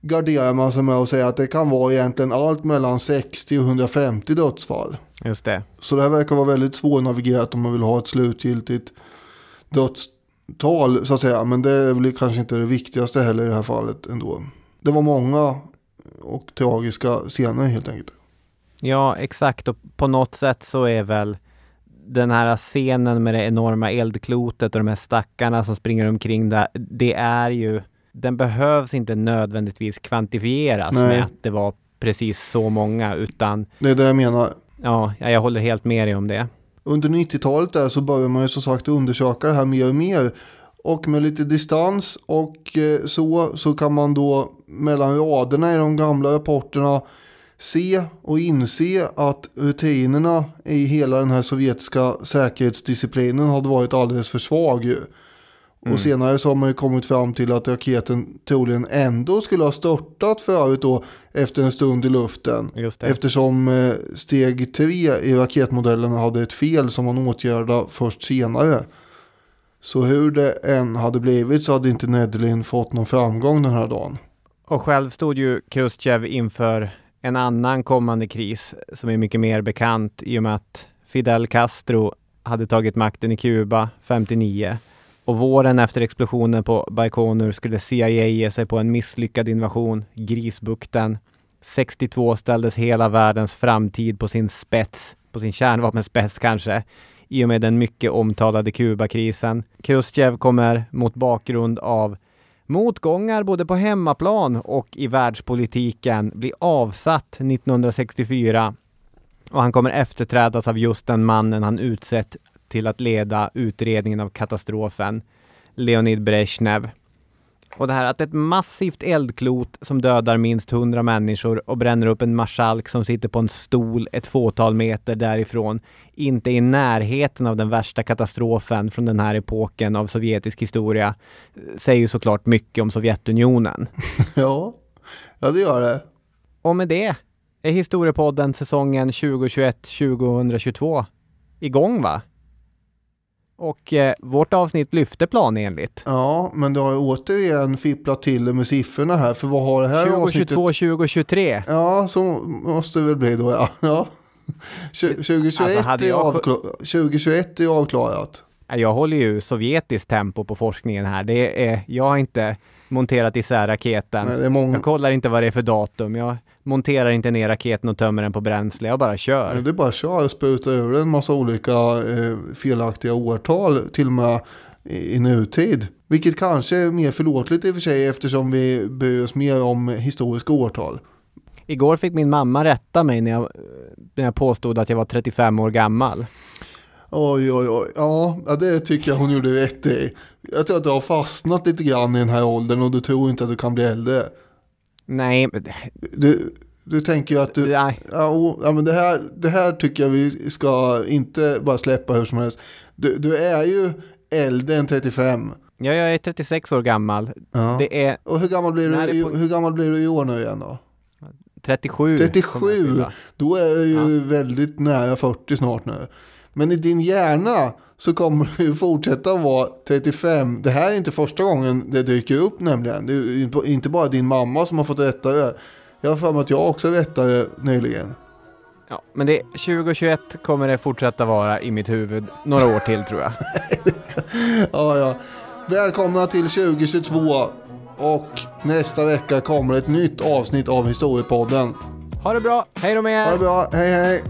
garderar man sig med att säga att det kan vara egentligen allt mellan 60 och 150 dödsfall. Just det. Så det här verkar vara väldigt svårnavigerat om man vill ha ett slutgiltigt dödstal så att säga. Men det är väl kanske inte det viktigaste heller i det här fallet ändå. Det var många och tragiska scener helt enkelt. Ja, exakt. Och på något sätt så är väl den här scenen med det enorma eldklotet och de här stackarna som springer omkring där. Det är ju, den behövs inte nödvändigtvis kvantifieras Nej. med att det var precis så många, utan Det är det jag menar. ja, jag håller helt med dig om det. Under 90-talet där så börjar man ju som sagt undersöka det här mer och mer. Och med lite distans och eh, så, så kan man då mellan raderna i de gamla rapporterna se och inse att rutinerna i hela den här sovjetiska säkerhetsdisciplinen hade varit alldeles för svag ju. Och senare så har man ju kommit fram till att raketen troligen ändå skulle ha störtat för övrigt då efter en stund i luften. Eftersom eh, steg 3 i raketmodellen hade ett fel som man åtgärdade först senare. Så hur det än hade blivit så hade inte Nedelin fått någon framgång den här dagen. Och själv stod ju Khrushchev inför en annan kommande kris som är mycket mer bekant i och med att Fidel Castro hade tagit makten i Kuba 59 och våren efter explosionen på Baikonur skulle CIA ge sig på en misslyckad invasion, Grisbukten. 62 ställdes hela världens framtid på sin spets, på sin kärnvapenspets kanske, i och med den mycket omtalade Kubakrisen. Khrushchev kommer mot bakgrund av motgångar både på hemmaplan och i världspolitiken bli avsatt 1964 och han kommer efterträdas av just den mannen han utsett till att leda utredningen av katastrofen, Leonid Brezhnev. Och det här att ett massivt eldklot som dödar minst 100 människor och bränner upp en marskalk som sitter på en stol ett fåtal meter därifrån inte är i närheten av den värsta katastrofen från den här epoken av sovjetisk historia säger ju såklart mycket om Sovjetunionen. [laughs] Ja, ja det gör det. Och med det är Historiepodden säsongen 2021-2022 igång va? Och eh, vårt avsnitt lyfte planenligt. Ja, men du har återigen fipplat till det med siffrorna här. För vad har det här 2022, avsnittet? 2023. Ja, så måste det väl bli då ja. ja. Tju- 2021, Alltså, hade är jag- avkla- 2021 är avklarat. Ja, Jag håller ju sovjetiskt tempo på forskningen här. Det är, jag har inte monterat isär raketen. Nej, många- Jag kollar inte vad det är för datum. Jag monterar inte ner raketen och tömmer den på bränsle. Jag bara kör. Det är bara och spruta över en massa olika eh, felaktiga årtal till och med i, nutid. Vilket kanske är mer förlåtligt i och för sig eftersom vi bryr oss mer om historiska årtal. Igår fick min mamma rätta mig när jag, när jag påstod att jag var 35 år gammal. Oj, oj, oj. Ja, ja, det tycker jag hon gjorde rätt i. Jag tror att du har fastnat lite grann i den här åldern och du tror inte att du kan bli äldre. Nej, Du, du tänker ju att du... Nej. Ja, ja, men det här, det här tycker jag vi ska inte bara släppa hur som helst. Du, du är ju äldre än 35. ja, jag är 36 år gammal. Ja. Det är Och hur gammal, blir du, Nej, är i- på- hur gammal blir du i år nu igen då? 37. kommer jag 37, fylla. då är jag ju väldigt nära 40 snart nu. Men i din hjärna så kommer du ju fortsätta vara 35. Det här är inte första gången det dyker upp nämligen. Det är inte bara din mamma som har fått rätta det. Jag har för mig att jag också rättade nyligen. Ja, men det 2021 kommer det fortsätta vara i mitt huvud några år till tror jag. [laughs] Ja, ja. Välkomna till 2022. Och nästa vecka kommer ett nytt avsnitt av Historiepodden. Ha det bra, hej då med er! Ha det bra, hej hej!